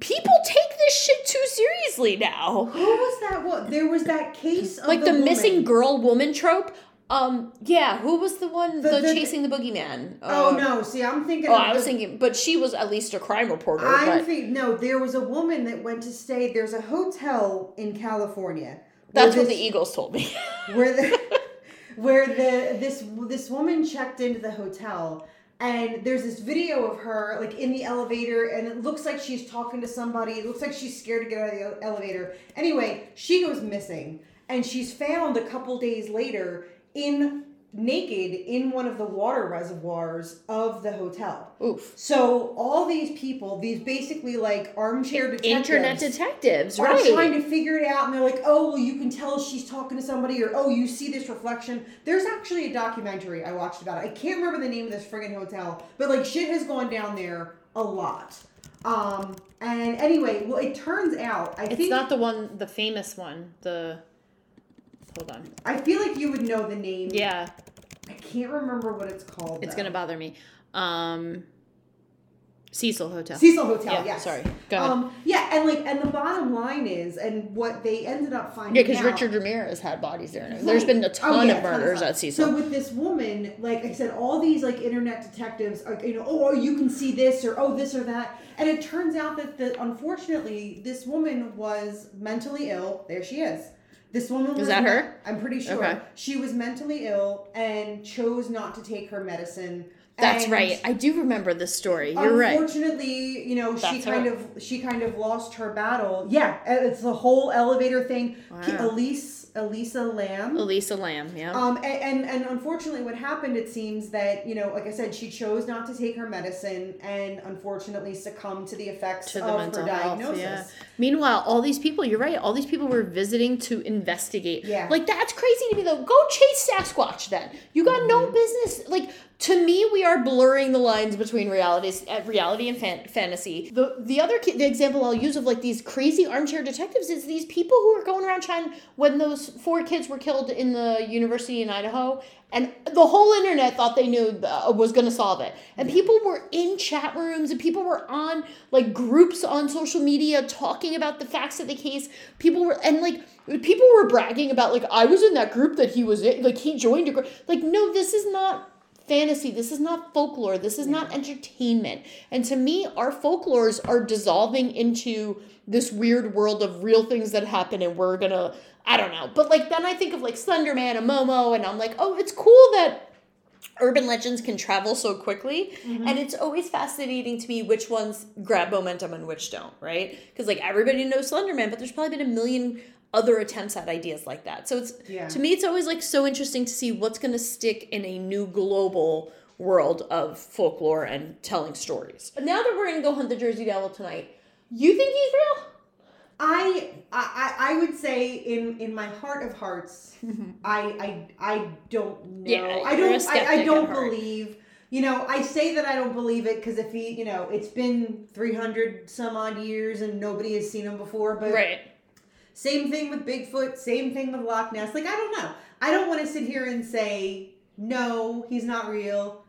S2: people take this shit too seriously now
S1: who was that? What there was that case of
S2: like the,
S1: woman.
S2: missing girl woman trope. Um, yeah, who was the one
S1: The-
S2: the,
S1: the-
S2: chasing the boogeyman?
S1: Oh
S2: Uh,
S1: no! See, I'm thinking.
S2: Oh, I was
S1: the-
S2: thinking, but she was at least a crime reporter.
S1: I'm thinking. No, there was a woman that went to stay. There's a hotel in California.
S2: that's what the Eagles told me. [LAUGHS]
S1: where the [LAUGHS] where the this this woman checked into the hotel and there's this video of her like in the elevator and it looks like she's talking to somebody it looks like she's scared to get out of the elevator anyway she goes missing and she's found a couple days later in naked in one of the water reservoirs of the hotel.
S2: Oof.
S1: So all these people, these basically like armchair detectives,
S2: Internet detectives,
S1: are
S2: right?
S1: trying to figure it out, and they're like, "Oh, well, you can tell she's talking to somebody," or "Oh, you see this reflection." There's actually a documentary I watched about it. I can't remember the name of this friggin' hotel, but like shit has gone down there a lot. Um, and anyway, well, it turns out I
S2: it's
S1: think it's
S2: not the one, the famous one. The hold on.
S1: I feel like you would know the name.
S2: Yeah,
S1: I can't remember what it's called.
S2: it's
S1: though.
S2: gonna bother me. Um, Cecil Hotel.
S1: Cecil Hotel.
S2: Yeah,
S1: yes.
S2: sorry. Go ahead.
S1: Um, yeah, and like, and the bottom line is, and what they ended up finding.
S2: yeah, because Richard Ramirez had bodies there. and There's been a
S1: Oh,
S2: ton
S1: yeah,
S2: of murders
S1: of
S2: at. Cecil.
S1: So with this woman, like I said, all these like internet detectives are, you know, oh, you can see this or oh, this or that, and it turns out that the unfortunately this woman was mentally ill. There she is. This woman was
S2: that
S1: me-
S2: her?
S1: I'm pretty sure
S2: Okay.
S1: she was mentally ill and chose not to take her medicine.
S2: That's
S1: And
S2: right. I do remember this story. You're right.
S1: Unfortunately, you know, she kind
S2: her.
S1: of she kind of lost her battle. Yeah, it's the whole elevator thing.
S2: Wow.
S1: Elise Elisa Lam.
S2: Elisa Lam. Yeah.
S1: Um, and, and and unfortunately, what happened? It seems that you know, like I said, she chose not to take her medicine, and unfortunately succumbed to the effects
S2: to the
S1: of
S2: mental
S1: her
S2: health.
S1: diagnosis.
S2: Yeah. Meanwhile, all these people, you're right, all these people were visiting to investigate.
S1: Yeah.
S2: Like that's crazy to me though. Go chase Sasquatch then. You got
S1: Mm-hmm.
S2: no business. Like to me, we are blurring the lines between realities, uh, reality and fan- fantasy. The the other ki- the example I'll use of like these crazy armchair detectives is these people who are going around trying when those four kids were killed in the university in Idaho. And the whole internet thought they knew uh, was going to solve it. And people were in chat rooms and people were on like groups on social media talking about the facts of the case. People were, and like, people were bragging about, like, I was in that group that he was in, like, he joined a group. Like, no, this is not fantasy. This is not folklore. This is not entertainment. And to me, our folklores are dissolving into this weird world of real things that happen and we're gonna I don't know. But like then I think of like Slenderman and Momo and I'm like, oh, it's cool that urban legends can travel so quickly mm-hmm. and it's always fascinating to me which ones grab momentum and which don't right because like everybody knows slenderman but there's probably been a million other attempts at ideas like that so it's
S1: Yeah.
S2: to me it's always like so interesting to see what's going to stick in a new global world of folklore and telling stories but now that we're going to go hunt the jersey devil tonight you think he's real
S1: I, I I would say in in my heart of hearts, mm-hmm. I I I don't know.
S2: Yeah,
S1: I don't I, I don't believe. You know, I say that I don't believe it because if he, you know, it's been three hundred some odd years and nobody has seen him before. But
S2: right
S1: same thing with Bigfoot. Same thing with Loch Ness. Like I don't know. I don't want to sit here and say no, he's not real.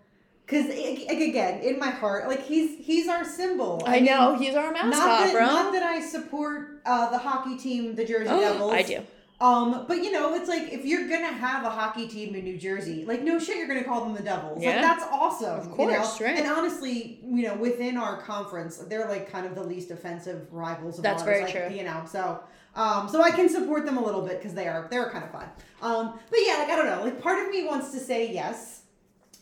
S1: Because again, in my heart, like he's he's our symbol.
S2: i, know he's our mascot
S1: Not that,
S2: bro
S1: not that I support uh, the hockey team, the Jersey Devils.
S2: i do
S1: Um, but you know, it's like if you're gonna have a hockey team in New Jersey, like no shit, you're gonna call them the Devils.
S2: Yeah.
S1: Like that's awesome.
S2: Of
S1: you know?
S2: course, right.
S1: And honestly, you know, within our conference, they're like kind of the least offensive rivals. Of
S2: That's
S1: ours,
S2: very
S1: like,
S2: true.
S1: You know, so. Um, so I can support them a little bit because they are they're kind of fun. Um, but yeah, like I don't know, like part of me wants to say yes,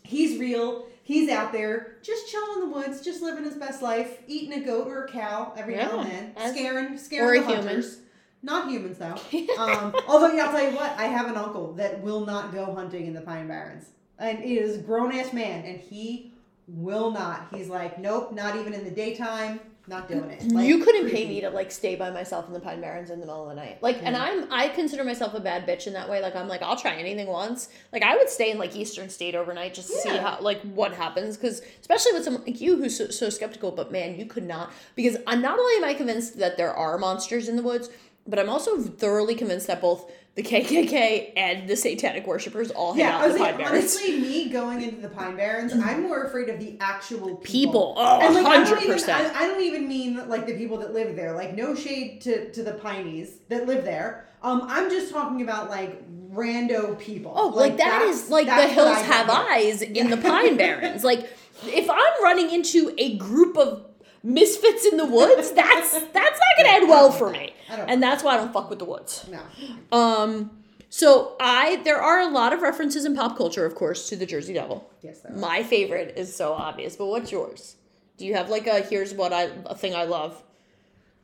S1: he's real. He's out there, just chilling in the woods, just living his best life, eating a goat or a cow every now and then, scaring, scaring the
S2: human.
S1: hunters. Not humans though. [LAUGHS] um, although yeah, I'll tell you what, I have an uncle that will not go hunting in the Pine Barrens, and he is a grown ass man, and he will not. He's like, nope, not even in the daytime, not doing it. Like,
S2: you couldn't pay me to like stay by myself in the Pine Barrens in the middle of the night. Like, and I'm I consider myself a bad bitch in that way. Like, I'm like I'll try anything once. Like, I would stay in like Eastern State overnight just to see how like what happens. Because especially with someone like you who's so, so skeptical, but man, you could not. Because I'm not only am I convinced that there are monsters in the woods, but I'm also thoroughly convinced that both the KKK and the Satanic worshippers all hang
S1: Yeah,
S2: out in the
S1: like,
S2: Pine Barrens.
S1: honestly, me going into the Pine Barrens, I'm more afraid of the actual people.
S2: People, oh,
S1: And, like, I don't even-
S2: 100%.
S1: I, I don't even mean like the people that live there. Like, no shade to to the Pineys that live there. Um, I'm just talking about like rando people.
S2: Oh, like, that
S1: that's-
S2: like the hills have eyes in the Pine [LAUGHS] Barrens. Like if I'm running into a group of misfits in the woods, that's [LAUGHS] that's not gonna end well for me. And that's why I don't fuck with the woods.
S1: No.
S2: Um so I there are a lot of references in pop culture, of course, to the Jersey Devil.
S1: Yes, there.
S2: My favorite is so obvious, but what's yours? Do you have like a here's what I a thing I love?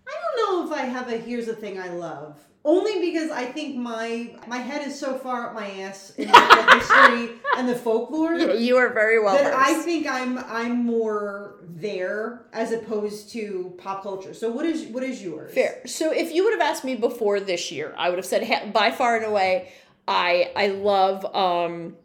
S1: I don't know if I have a here's a thing I love. Only because I think my my head is so far up my ass in the [LAUGHS] history and the folklore.
S2: you are very well
S1: that I think I'm I'm more there as opposed to pop culture. So what is what is yours?
S2: Fair. So if you would have asked me before this year, I would have said by far and away, I I love um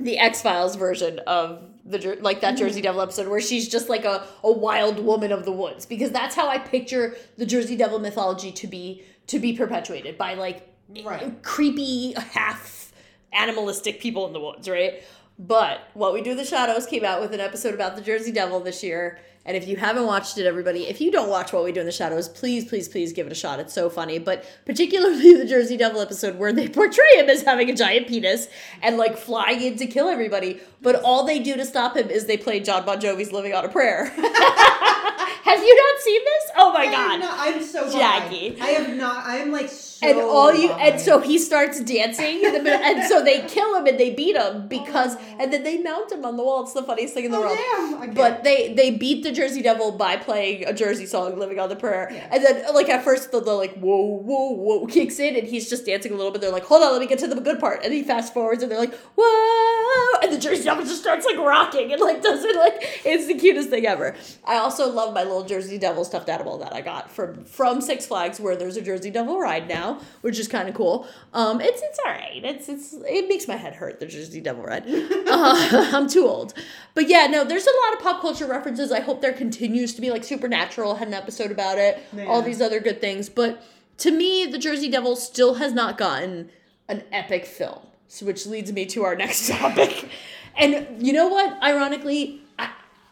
S2: the X Files version of the like that Jersey
S1: Mm-hmm.
S2: Devil episode where she's just like a, a wild woman of the woods because that's how I picture the Jersey Devil mythology to be to be perpetuated by like
S1: Right.
S2: creepy half animalistic people in the woods, right? But What We Do in the Shadows came out with an episode about the Jersey Devil this year. And if you haven't watched it, everybody, if you don't watch What We Do in the Shadows, please, please, please give it a shot. It's so funny. But particularly [LAUGHS] the Jersey Devil episode where they [LAUGHS] portray him as having a giant penis and like flying in to kill everybody. But all they do to stop him is they play John Bon Jovi's Living on a Prayer. [LAUGHS] Have you not seen this? Oh my
S1: I
S2: god.
S1: not- I'm so.
S2: Jacki.
S1: I have not. I am like so.
S2: And all you and so he starts dancing in the middle, and so they kill him and they beat him because and then they mount him on the wall. It's the funniest thing in the
S1: Oh,
S2: world.
S1: Okay.
S2: But they they beat the Jersey Devil by playing a Jersey song, "Living on the Prayer,"
S1: Yeah.
S2: and then like at first the, the like whoa whoa whoa kicks in and he's just dancing a little bit. They're like, hold on, let me get to the good part, and he fast forwards and they're like whoa, and the Jersey Devil just starts like rocking and like does it like it's the cutest thing ever. I also love my little Jersey Devil stuffed animal that I got from from Six Flags where there's a Jersey Devil ride now, which is kind of cool. Um, it's it's all right. It's it's it makes my head hurt the Jersey Devil Red. [LAUGHS] uh, [LAUGHS] I'm too old, but yeah, no. There's a lot of pop culture references. I hope there continues to be like Supernatural had an episode about it. All these other good things, but to me, the Jersey Devil still has not gotten an epic film, so which leads me to our next [LAUGHS] topic. And you know what? Ironically,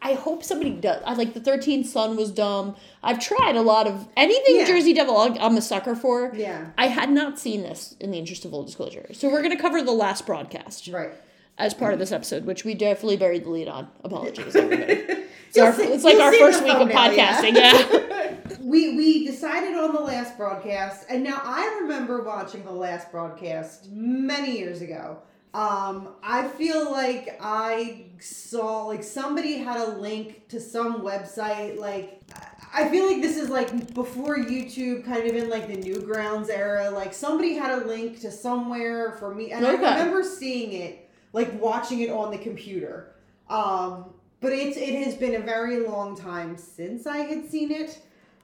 S2: I, hope somebody does. I like the Thirteenth Son was dumb. I've tried a lot of anything
S1: Yeah.
S2: Jersey Devil. I'm a sucker for.
S1: Yeah.
S2: I had not seen this in the interest of full disclosure, so we're gonna cover the last broadcast
S1: right.
S2: as part of this episode, which we definitely buried the lead on. Apologies, everybody. [LAUGHS] It's, our,
S1: see-
S2: it's like our first week of
S1: thumbnail, yeah.
S2: podcasting. Yeah. [LAUGHS] [LAUGHS]
S1: We we decided on the last broadcast, and now I remember watching the last broadcast many years ago. Um, I feel like I saw like somebody had a link to some website. Like I feel like this is like before YouTube, kind of in like the Newgrounds era. Like somebody had a link to somewhere for me, and
S2: Okay.
S1: I remember seeing it, like watching it on the computer. Um, but it's it has been a very long time since I had seen it.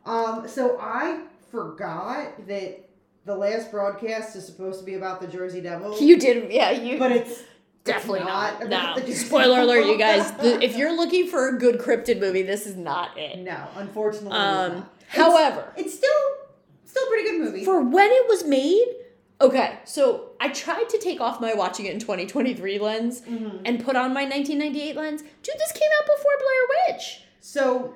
S1: Um, so I forgot that the last broadcast is supposed to be about the Jersey Devil.
S2: you did, yeah. You
S1: but it's
S2: definitely
S1: it's
S2: not.
S1: about
S2: No. [LAUGHS] Spoiler alert, you guys. The, if you're looking for a good cryptid movie, this is not it.
S1: no, unfortunately,
S2: Um,
S1: not.
S2: however,
S1: it's still still a pretty good movie.
S2: for when it was made, okay, so I tried to take off my watching it in 2023 lens
S1: Mm-hmm.
S2: and put on my 1998 lens. Dude, this came out before Blair Witch.
S1: So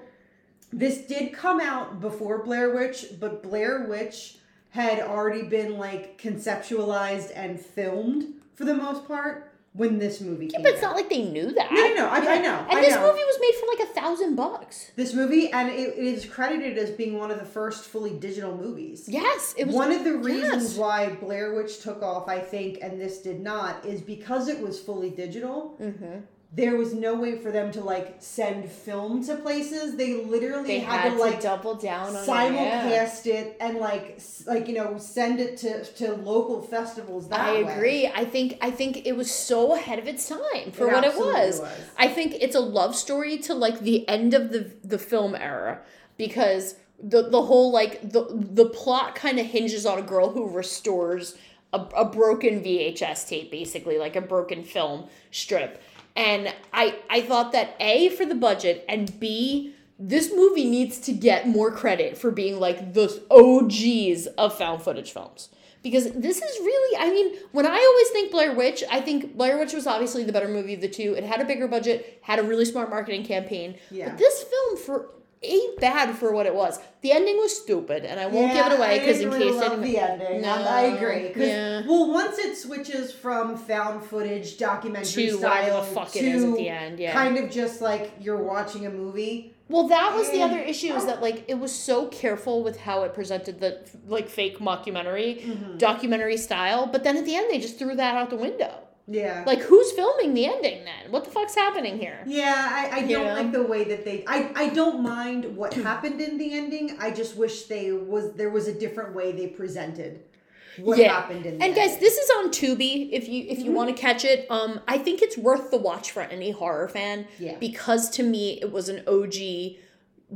S1: this did come out before Blair Witch, but Blair Witch had already been like conceptualized and filmed for the most part when this movie came
S2: But it's
S1: out.
S2: not like they knew that.
S1: No, no, no, I- I know,
S2: And
S1: I
S2: this
S1: know.
S2: movie was made for like a thousand bucks.
S1: this movie, and it, it is credited as being one of the first fully digital movies.
S2: Yes, it was
S1: One of the reasons
S2: yes.
S1: why Blair Witch took off, I think, and this did not, is because it was fully digital.
S2: Mm-hmm.
S1: There was no way for them to like send film to places. They literally
S2: They
S1: had, to like
S2: double down on
S1: simulcast it and like like you know send it to to local festivals. That
S2: I
S1: way.
S2: agree. I think I think it was so ahead of its time for
S1: It
S2: what it was.
S1: was.
S2: I think it's a love story to like the end of the the film era because the the whole like the the plot kind of hinges on a girl who restores a, a broken VHS tape basically like a broken film strip. And I I thought that A for the budget and B this movie needs to get more credit for being like the OGs of found footage films. Because this is really, I mean, when I always think Blair Witch, I think Blair Witch was obviously the better movie of the two. It had a bigger budget, had a really smart marketing campaign.
S1: Yeah.
S2: But this film for ain't bad for what it was. The ending was stupid, and I won't
S1: Yeah,
S2: give it away because in
S1: really
S2: case
S1: love
S2: anyone-
S1: the ending.
S2: No,
S1: I, agree.
S2: yeah.
S1: Well, once it switches from found footage documentary
S2: To
S1: style
S2: the fuck
S1: to
S2: it is at the end, yeah.
S1: kind of just like you're watching a movie.
S2: Well, that was the other issue is that like it was so careful with how it presented the like fake mockumentary,
S1: Mm-hmm.
S2: documentary style, but then at the end they just threw that out the window.
S1: Yeah.
S2: Like who's filming the ending then? What the fuck's happening here?
S1: Yeah, I, I don't
S2: know?
S1: like the way that they. I, I don't mind what [CLEARS THROAT] happened in the ending. I just wish they was there was a different way they presented what
S2: yeah.
S1: happened in
S2: and guys, this is on Tubi. If you if you want to catch it, um, I think it's worth the watch for any horror fan.
S1: Yeah.
S2: Because to me, it was an OG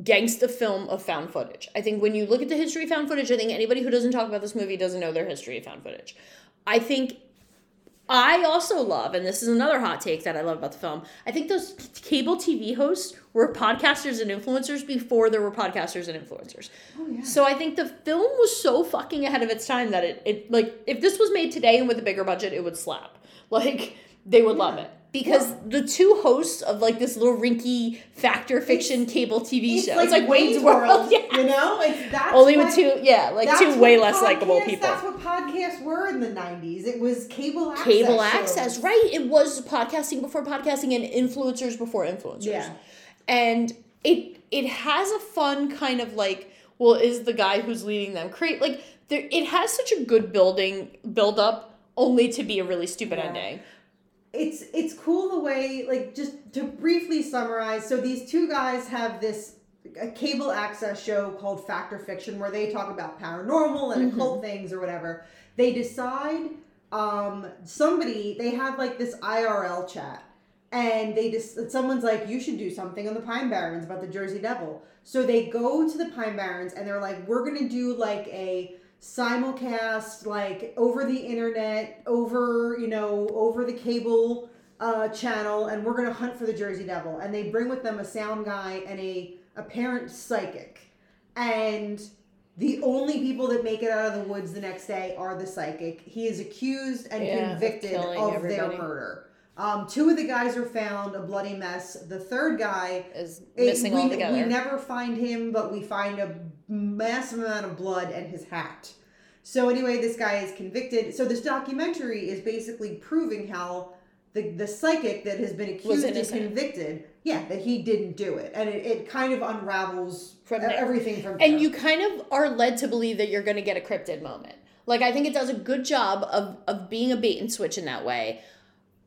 S2: gangsta film of found footage. I think when you look at the history of found footage, I think anybody who doesn't talk about this movie doesn't know their history of found footage. I think I also love, and this is another hot take that I love about the film. I think those cable TV hosts were podcasters and influencers before there were podcasters and influencers.
S1: Oh, yeah.
S2: So I think the film was so fucking ahead of its time that it, it like if this was made today and with a bigger budget, it would slap. Like they would love it. Because the two hosts of like this little rinky Fact or Fiction cable TV show. it's like Wayne's World. [LAUGHS] Yeah.
S1: You know, it's that's
S2: Only with two yeah, like two way less likable people.
S1: That's what podcasts were in the '90s. It was cable access.
S2: cable
S1: shows.
S2: access, right? It was podcasting before podcasting and influencers before influencers.
S1: Yeah.
S2: And it it has a fun kind of like, well, is the guy who's leading them create like there it has such a good building build up only to be a really stupid
S1: Yeah.
S2: ending.
S1: It's it's cool the way like just to briefly summarize so these two guys have this a cable access show called Fact or Fiction where they talk about paranormal and occult things or whatever. They decide um somebody they have like this irl chat and they just someone's like you should do something on the pine barrens about the jersey devil. So they go to the pine barrens and they're like we're gonna do like a simulcast like over the internet over you know over the cable uh, channel and we're gonna hunt for the jersey devil. And they bring with them a sound guy and a apparent psychic. And the only people that make it out of the woods the next day are the psychic. He is accused and
S2: Yeah,
S1: convicted of their murder. Um, two of the guys are found a bloody mess. The third guy
S2: Is
S1: it-
S2: missing
S1: we,
S2: altogether.
S1: We never find him, but we find a massive amount of blood and his hat. So anyway, this guy is convicted. So this documentary is basically proving how the the psychic that has been accused and convicted, yeah, that he didn't do it, and it, it kind of unravels
S2: From
S1: everything from
S2: and
S1: there.
S2: you kind of are led to believe that you're going to get a cryptid moment. Like I think it does a good job of of being a bait and switch in that way.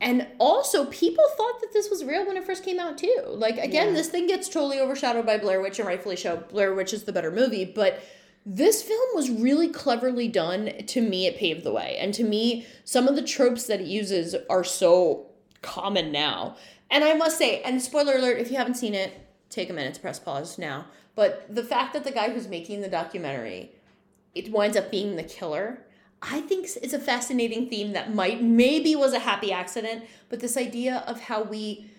S2: And also, people thought that this was real when it first came out too. Like again,
S1: Yeah.
S2: this thing gets totally overshadowed by Blair Witch, and rightfully so. Blair Witch is the better movie, but this film was really cleverly done. To me, it paved the way, and to me, some of the tropes that it uses are so common now. And I must say, and spoiler alert, if you haven't seen it, take a minute to press pause now. But the fact that the guy who's making the documentary, it winds up being the killer, I think it's a fascinating theme that might maybe was a happy accident, but this idea of how we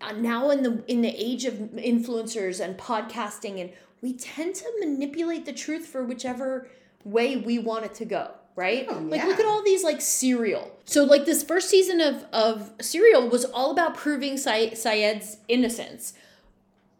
S2: uh, now in the in the age of influencers and podcasting and we tend to manipulate the truth for whichever way we want it to go right?
S1: Oh,
S2: like
S1: yeah.
S2: look at all these like serial so like this first season of of serial was all about proving Sy- syed's innocence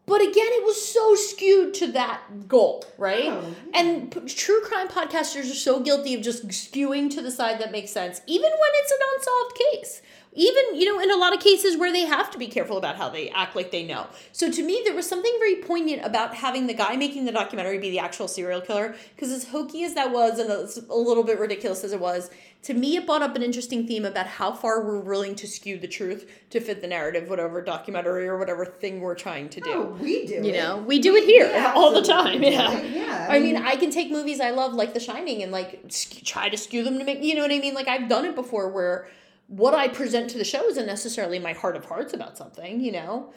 S2: but again it was so skewed to that goal right?
S1: Oh,
S2: and p- true crime podcasters are so guilty of just skewing to the side that makes sense even when it's an unsolved case even you know in a lot of cases where they have to be careful about how they act like they know so to me there was something very poignant about having the guy making the documentary be the actual serial killer because as hokey as that was and as a little bit ridiculous as it was to me it brought up an interesting theme about how far we're willing to skew the truth to fit the narrative whatever documentary or whatever thing we're trying to do
S1: Oh, we do.
S2: you
S1: it.
S2: know we do it here
S1: We
S2: all the time
S1: do
S2: yeah
S1: it. Yeah.
S2: I mean, I can take movies I love, like The Shining, and like sk- try to skew them to make you know what I mean. Like I've done it before, where what I present to the show isn't necessarily my heart of hearts about something. You know,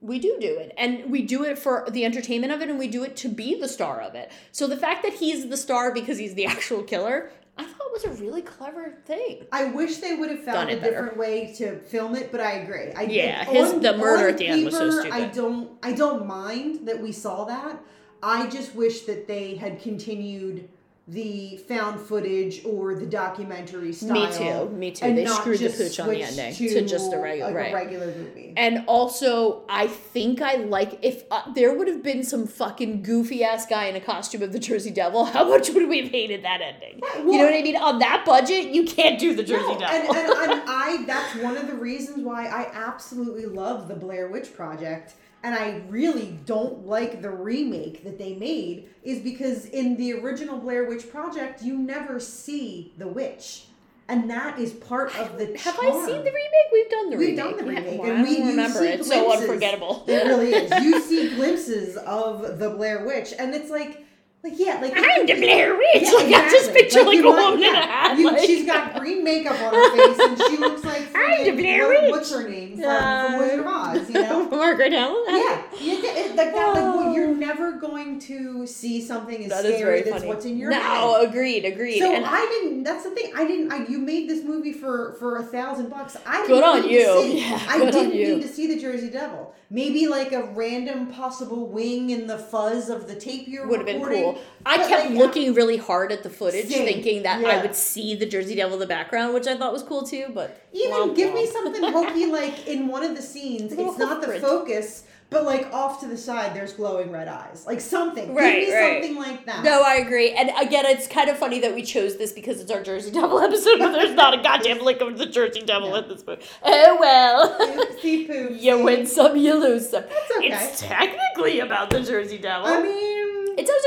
S2: we do do it, and we do it for the entertainment of it, and we do it to be the star of it. So the fact that he's the star because he's the [LAUGHS] actual killer, I thought was a really clever thing.
S1: I wish they would have found a
S2: better.
S1: different way to film it, but I agree. I
S2: Yeah, his- the murder at the end was so stupid.
S1: I don't, I don't mind that we saw that. I just wish that they had continued the found footage or the documentary style.
S2: Me too, me too.
S1: and
S2: They
S1: not
S2: screwed the
S1: just
S2: pooch on the ending to just a regu-
S1: like
S2: right.
S1: regular movie.
S2: And also, I think I like if uh, there would have been some fucking goofy ass guy in a costume of the Jersey Devil. How much would we have hated that ending? you know what I mean? On that budget, you can't do the Jersey
S1: No,
S2: Devil.
S1: and, and, and [LAUGHS] I that's one of the reasons why I absolutely love the Blair Witch Project and I really don't like the remake that they made is because in the original Blair Witch Project you never see the witch. And that is part of the
S2: have
S1: charm.
S2: I seen the remake? We've done the
S1: We've
S2: remake.
S1: done the
S2: Yeah,
S1: remake,
S2: well,
S1: and
S2: I
S1: we
S2: don't remember it. It's so unforgettable.
S1: It really is. You see [LAUGHS] glimpses of the Blair Witch, and it's like, like yeah, like
S2: I'm the Blair Witch.
S1: Yeah,
S2: like I just picture like,
S1: you
S2: a woman in a hat.
S1: You-
S2: like-
S1: she's got green makeup on her face, and she looks like [LAUGHS]
S2: I'm the Blair Witch.
S1: What's her name from,
S2: Uh,
S1: from Wizard of Oz? You know. [LAUGHS]
S2: Margaret Hamilton.
S1: Yeah, you it, like that. Like, well,
S2: Oh.
S1: you're never going to see something as
S2: That is
S1: scary that's
S2: funny.
S1: what's in your
S2: no,
S1: head.
S2: agreed, agreed.
S1: So
S2: and
S1: I didn't. That's the thing. I didn't. I you made this movie for for a thousand bucks. I didn't
S2: Good on you.
S1: See, [LAUGHS]
S2: Yeah,
S1: I didn't need to see the Jersey Devil. Maybe like a random possible wing in the fuzz of the tape you're
S2: would have been
S1: recording.
S2: I
S1: But,
S2: kept
S1: like,
S2: looking really hard at the footage,
S1: Same.
S2: thinking that
S1: Yeah.
S2: I would see the Jersey Devil in the background, which I thought was cool too. But
S1: Even give me something hokey like in one of the scenes. It's not the focus, but like off to the side, there's glowing red eyes. Like something.
S2: Right,
S1: give me
S2: right.
S1: something like that.
S2: No, I agree. And again, it's kind of funny that we chose this because it's our Jersey Devil [LAUGHS] episode, but there's not a goddamn lick of the Jersey Devil in this movie. Oh well.
S1: Oopsie [LAUGHS]
S2: you win some, you lose some.
S1: okay.
S2: It's technically about the Jersey Devil.
S1: I mean,
S2: it does a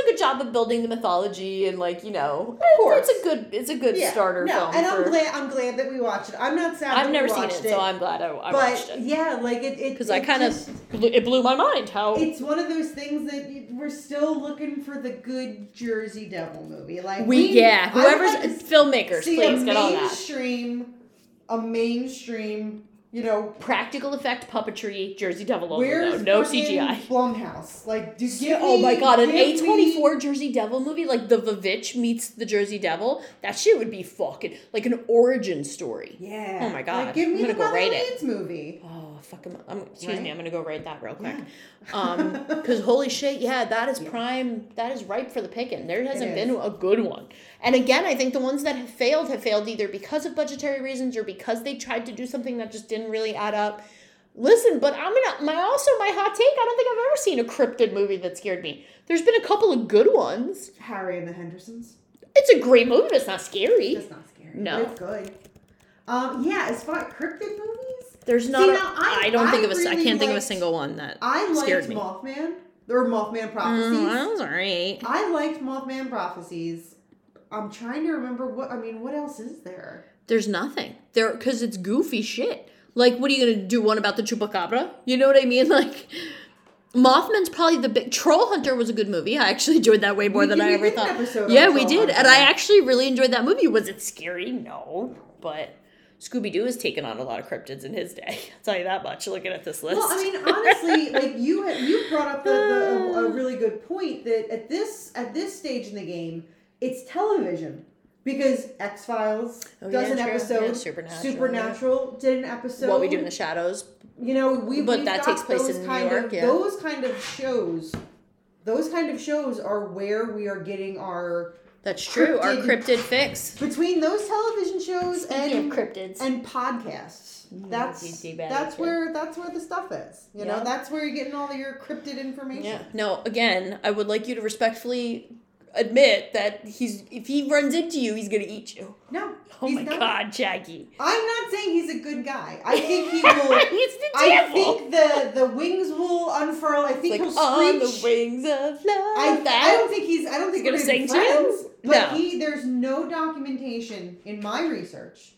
S2: good job of building the mythology and like you know,
S1: course.
S2: it's a good it's a good
S1: yeah,
S2: starter
S1: no,
S2: film.
S1: and
S2: for,
S1: I'm glad. I'm glad that we watched it. I'm not sad.
S2: I've never
S1: we
S2: seen
S1: watched
S2: it, so I'm glad I, I
S1: but
S2: watched it
S1: yeah, like it. it
S2: because I
S1: it
S2: kind of it blew my mind how
S1: It's one of those things that you- we're still looking for the good Jersey Devil movie. Like
S2: we yeah
S1: I
S2: whoever's
S1: like
S2: filmmakers please get on that.
S1: mainstream, a mainstream. You know,
S2: Practical effect puppetry, Jersey Devil though, no CGI.
S1: Blumhouse? Like, do give
S2: oh my god, an A24
S1: me-
S2: Jersey Devil movie, like the Vavitch meets the Jersey Devil, that shit would be fucking like an origin story.
S1: Yeah.
S2: Oh my God,
S1: Like, give
S2: I'm
S1: me
S2: gonna
S1: the
S2: go rate it.
S1: Movie.
S2: Oh fuck! I'm, I'm, excuse
S1: Right?
S2: me. I'm gonna go write that real quick. [LAUGHS] Um, because holy shit, yeah, that is prime. That is ripe for the picking. There hasn't been a good one. And again, I think the ones that have failed have failed either because of budgetary reasons or because they tried to do something that just didn't really add up. Listen, but I'm gonna my also my hot take. I don't think I've ever seen a cryptid movie that scared me. There's been a couple of good ones.
S1: Harry and the Hendersons.
S2: It's a great movie, but it's not scary.
S1: It's not scary.
S2: No.
S1: it's good. Um, yeah, as far as cryptid movies,
S2: There's not.
S1: See,
S2: a-
S1: now, I-
S2: I, don't think
S1: I
S2: of a. I
S1: really
S2: can't think of a single one that
S1: I
S2: scared
S1: liked
S2: me.
S1: Mothman. Or Mothman Prophecies.
S2: Mm, that was alright.
S1: I liked Mothman Prophecies. I'm trying to remember what I mean. What else is there?
S2: There's nothing there because it's goofy shit. Like, what are you gonna do? One about the chupacabra? You know what I mean? [LAUGHS] Like, Mothman's probably the big. Troll Hunter was a good movie. I actually enjoyed that way more
S1: We
S2: than
S1: did-
S2: I ever thought. Yeah, we
S1: Troll
S2: did, and I actually really enjoyed that movie. Was it scary? No, but Scooby Doo has taken on a lot of cryptids in his day. [LAUGHS] I'll tell you that much. Looking at this list.
S1: Well, I mean, honestly, [LAUGHS] like you had, you brought up the, the a, a [SIGHS] really good point that at this at this stage in the game, it's television because X Files
S2: Oh,
S1: does
S2: yeah,
S1: an
S2: true.
S1: episode.
S2: Yeah, Supernatural,
S1: Supernatural did an episode.
S2: what we do in the shadows.
S1: You know, we
S2: But that takes place in New
S1: kind
S2: York,
S1: Of,
S2: yeah.
S1: Those kind of shows, those kind of shows are where we are getting our
S2: That's true. Our
S1: Cryptid-
S2: cryptid fix.
S1: between those television shows
S2: Speaking
S1: and
S2: cryptids.
S1: and podcasts.
S2: Mm,
S1: that's
S2: that's
S1: where that's where the stuff is. You know, that's where you're getting all your cryptid information.
S2: Yeah. No, again, I would like you to respectfully admit that he's if he runs into you, he's gonna eat you.
S1: No.
S2: Oh
S1: he's
S2: my
S1: not.
S2: god, Jacki.
S1: I'm not saying he's a good guy. I think he will. [LAUGHS]
S2: he's the
S1: I
S2: devil.
S1: think the the wings will unfurl. I think
S2: like
S1: he'll
S2: on
S1: screech.
S2: the wings of love.
S1: I. I don't think he's. I don't think
S2: He's gonna sing
S1: friends. But
S2: No.
S1: he, there's no documentation in my research.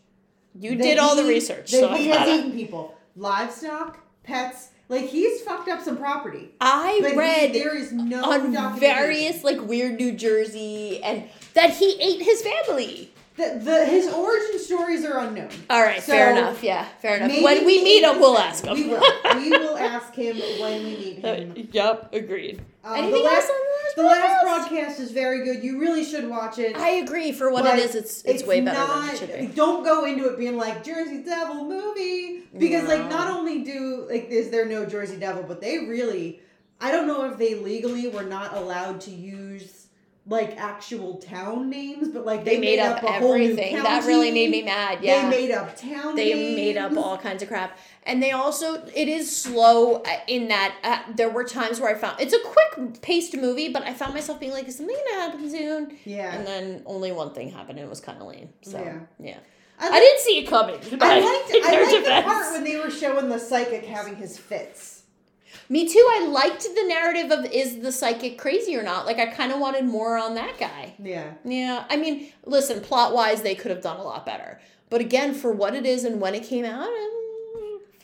S2: you did all the research,
S1: That
S2: so
S1: he has eaten people, livestock, pets. Like he's fucked up some property.
S2: I
S1: But he-
S2: read
S1: there is no
S2: on various like weird New Jersey and that he ate his family.
S1: The, the his origin stories are unknown.
S2: All right, fair enough. Yeah, fair enough. When we meet him, we'll ask him.
S1: We will. [LAUGHS] We will ask him when we meet him.
S2: yep, agreed.
S1: Um,
S2: Anything
S1: the
S2: else
S1: last,
S2: on
S1: the last broadcast is very good. You really should watch it.
S2: I agree. For what
S1: But
S2: it is, it's it's, way better than it should be.
S1: Don't go into it being like Jersey Devil movie because like not only do like is there no Jersey Devil, but they really I don't know if they legally were not allowed to use like actual town names, but like
S2: They made up
S1: a whole new
S2: everything. That really made me mad. Yeah.
S1: They made up town.
S2: they
S1: names.
S2: made up all kinds of crap and they also it is slow uh, in that uh, there were times where i found it's a quick paced movie but i found myself being like is something gonna happen soon
S1: Yeah.
S2: and then only one thing happened and it was kind of lame so
S1: Yeah.
S2: yeah,
S1: I,
S2: i didn't see it coming
S1: I liked, I [LAUGHS] liked the part when they were showing the psychic having his fits.
S2: Me too i liked the narrative of is the psychic crazy or not like i kind of wanted more on that guy
S1: Yeah.
S2: yeah i mean listen plot wise they could have done a lot better but again for what it is and when it came out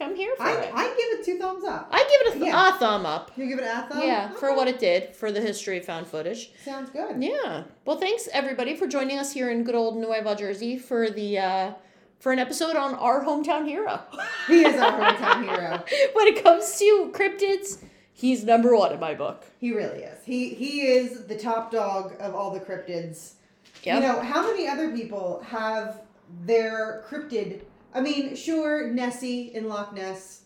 S2: I'm here for
S1: I,
S2: it.
S1: I give it two thumbs up.
S2: I give it a, th-
S1: Yeah.
S2: a thumb up.
S1: You give it a thumb?
S2: Yeah, for what it did for the history of found footage.
S1: Sounds good.
S2: Yeah. Well, thanks everybody for joining us here in good old Nueva Jersey for the uh, for an episode on our hometown hero.
S1: He is our hometown hero. [LAUGHS]
S2: when it comes to cryptids, he's number one in my book.
S1: He really is. He he is the top dog of all the cryptids.
S2: Yep.
S1: You know, how many other people have their cryptid? I mean, sure, Nessie in Loch Ness,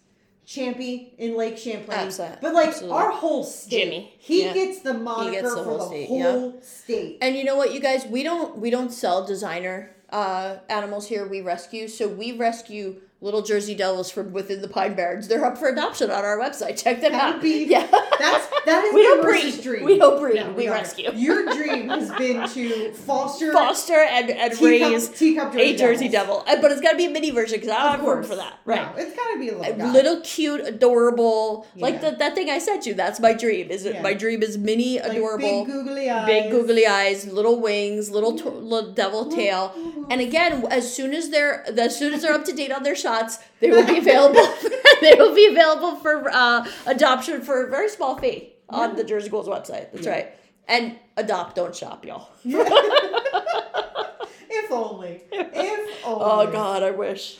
S1: Champy in Lake Champlain,
S2: Abso-
S1: but like
S2: absolutely.
S1: our whole state,
S2: Jimmy,
S1: he
S2: yeah.
S1: gets the moniker
S2: the
S1: for
S2: whole
S1: the
S2: state,
S1: whole state.
S2: And you know what, you guys, we don't we don't sell designer uh, animals here. We rescue, so we rescue little Jersey Devils from within the Pine Barrens. They're up for adoption on our website. Check them
S1: That
S2: out.
S1: would be [LAUGHS]
S2: yeah,
S1: that's that is [LAUGHS]
S2: we don't breed.
S1: dream.
S2: We don't breed.
S1: No,
S2: we
S1: don't.
S2: rescue. [LAUGHS]
S1: Your dream has been to foster
S2: foster and, and
S1: teacup,
S2: raise
S1: teacup Jersey
S2: a Jersey
S1: Devils.
S2: Devil, but it's got to be a mini version because I don't have room for that. Right.
S1: No, it's gotta be a little guy.
S2: little cute, adorable, like
S1: Yeah.
S2: the, that thing I sent you. That's my dream. Is it
S1: Yeah.
S2: my dream is mini,
S1: Like
S2: adorable,
S1: big googly eyes.
S2: big googly eyes, little wings, little to- little devil tail. And again, as soon as they're as soon as they're up to date on their shots, they will be available. [LAUGHS] they will be available for uh, adoption for a very small fee on the Jersey Ghouls website. That's right. And adopt, don't shop, y'all. [LAUGHS]
S1: If only. If [LAUGHS] only.
S2: Oh God, I wish.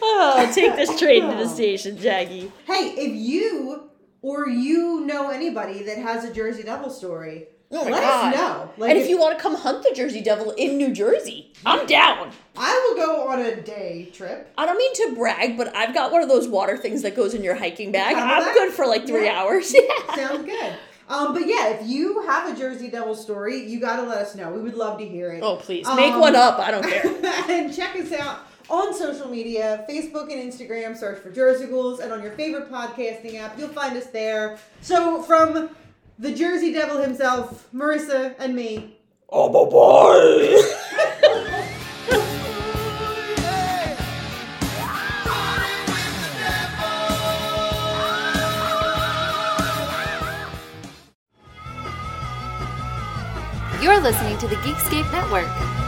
S2: Oh, take this train to the station, Jacki.
S1: Hey, if you or you know anybody that has a Jersey Devil story,
S2: Oh
S1: let
S2: God.
S1: us know. Like
S2: and if you want to come hunt the Jersey Devil in New Jersey, I'm down.
S1: I will go on a day trip.
S2: I don't mean to brag, but I've got one of those water things that goes in your hiking bag. I'm
S1: that?
S2: good for like three
S1: Yeah.
S2: hours. [LAUGHS] Yeah.
S1: Sounds good. Um, but yeah, if you have a Jersey Devil story, you gotta let us know. We would love to hear it.
S2: Oh please, make
S1: Um,
S2: one up. I don't care. [LAUGHS]
S1: and check us out on social media Facebook and Instagram. Search for Jersey Ghouls, and on your favorite podcasting app, you'll find us there. So, from the Jersey Devil himself, Marissa, and me,
S2: oh my boy.
S3: You're listening to the Geekscape Network.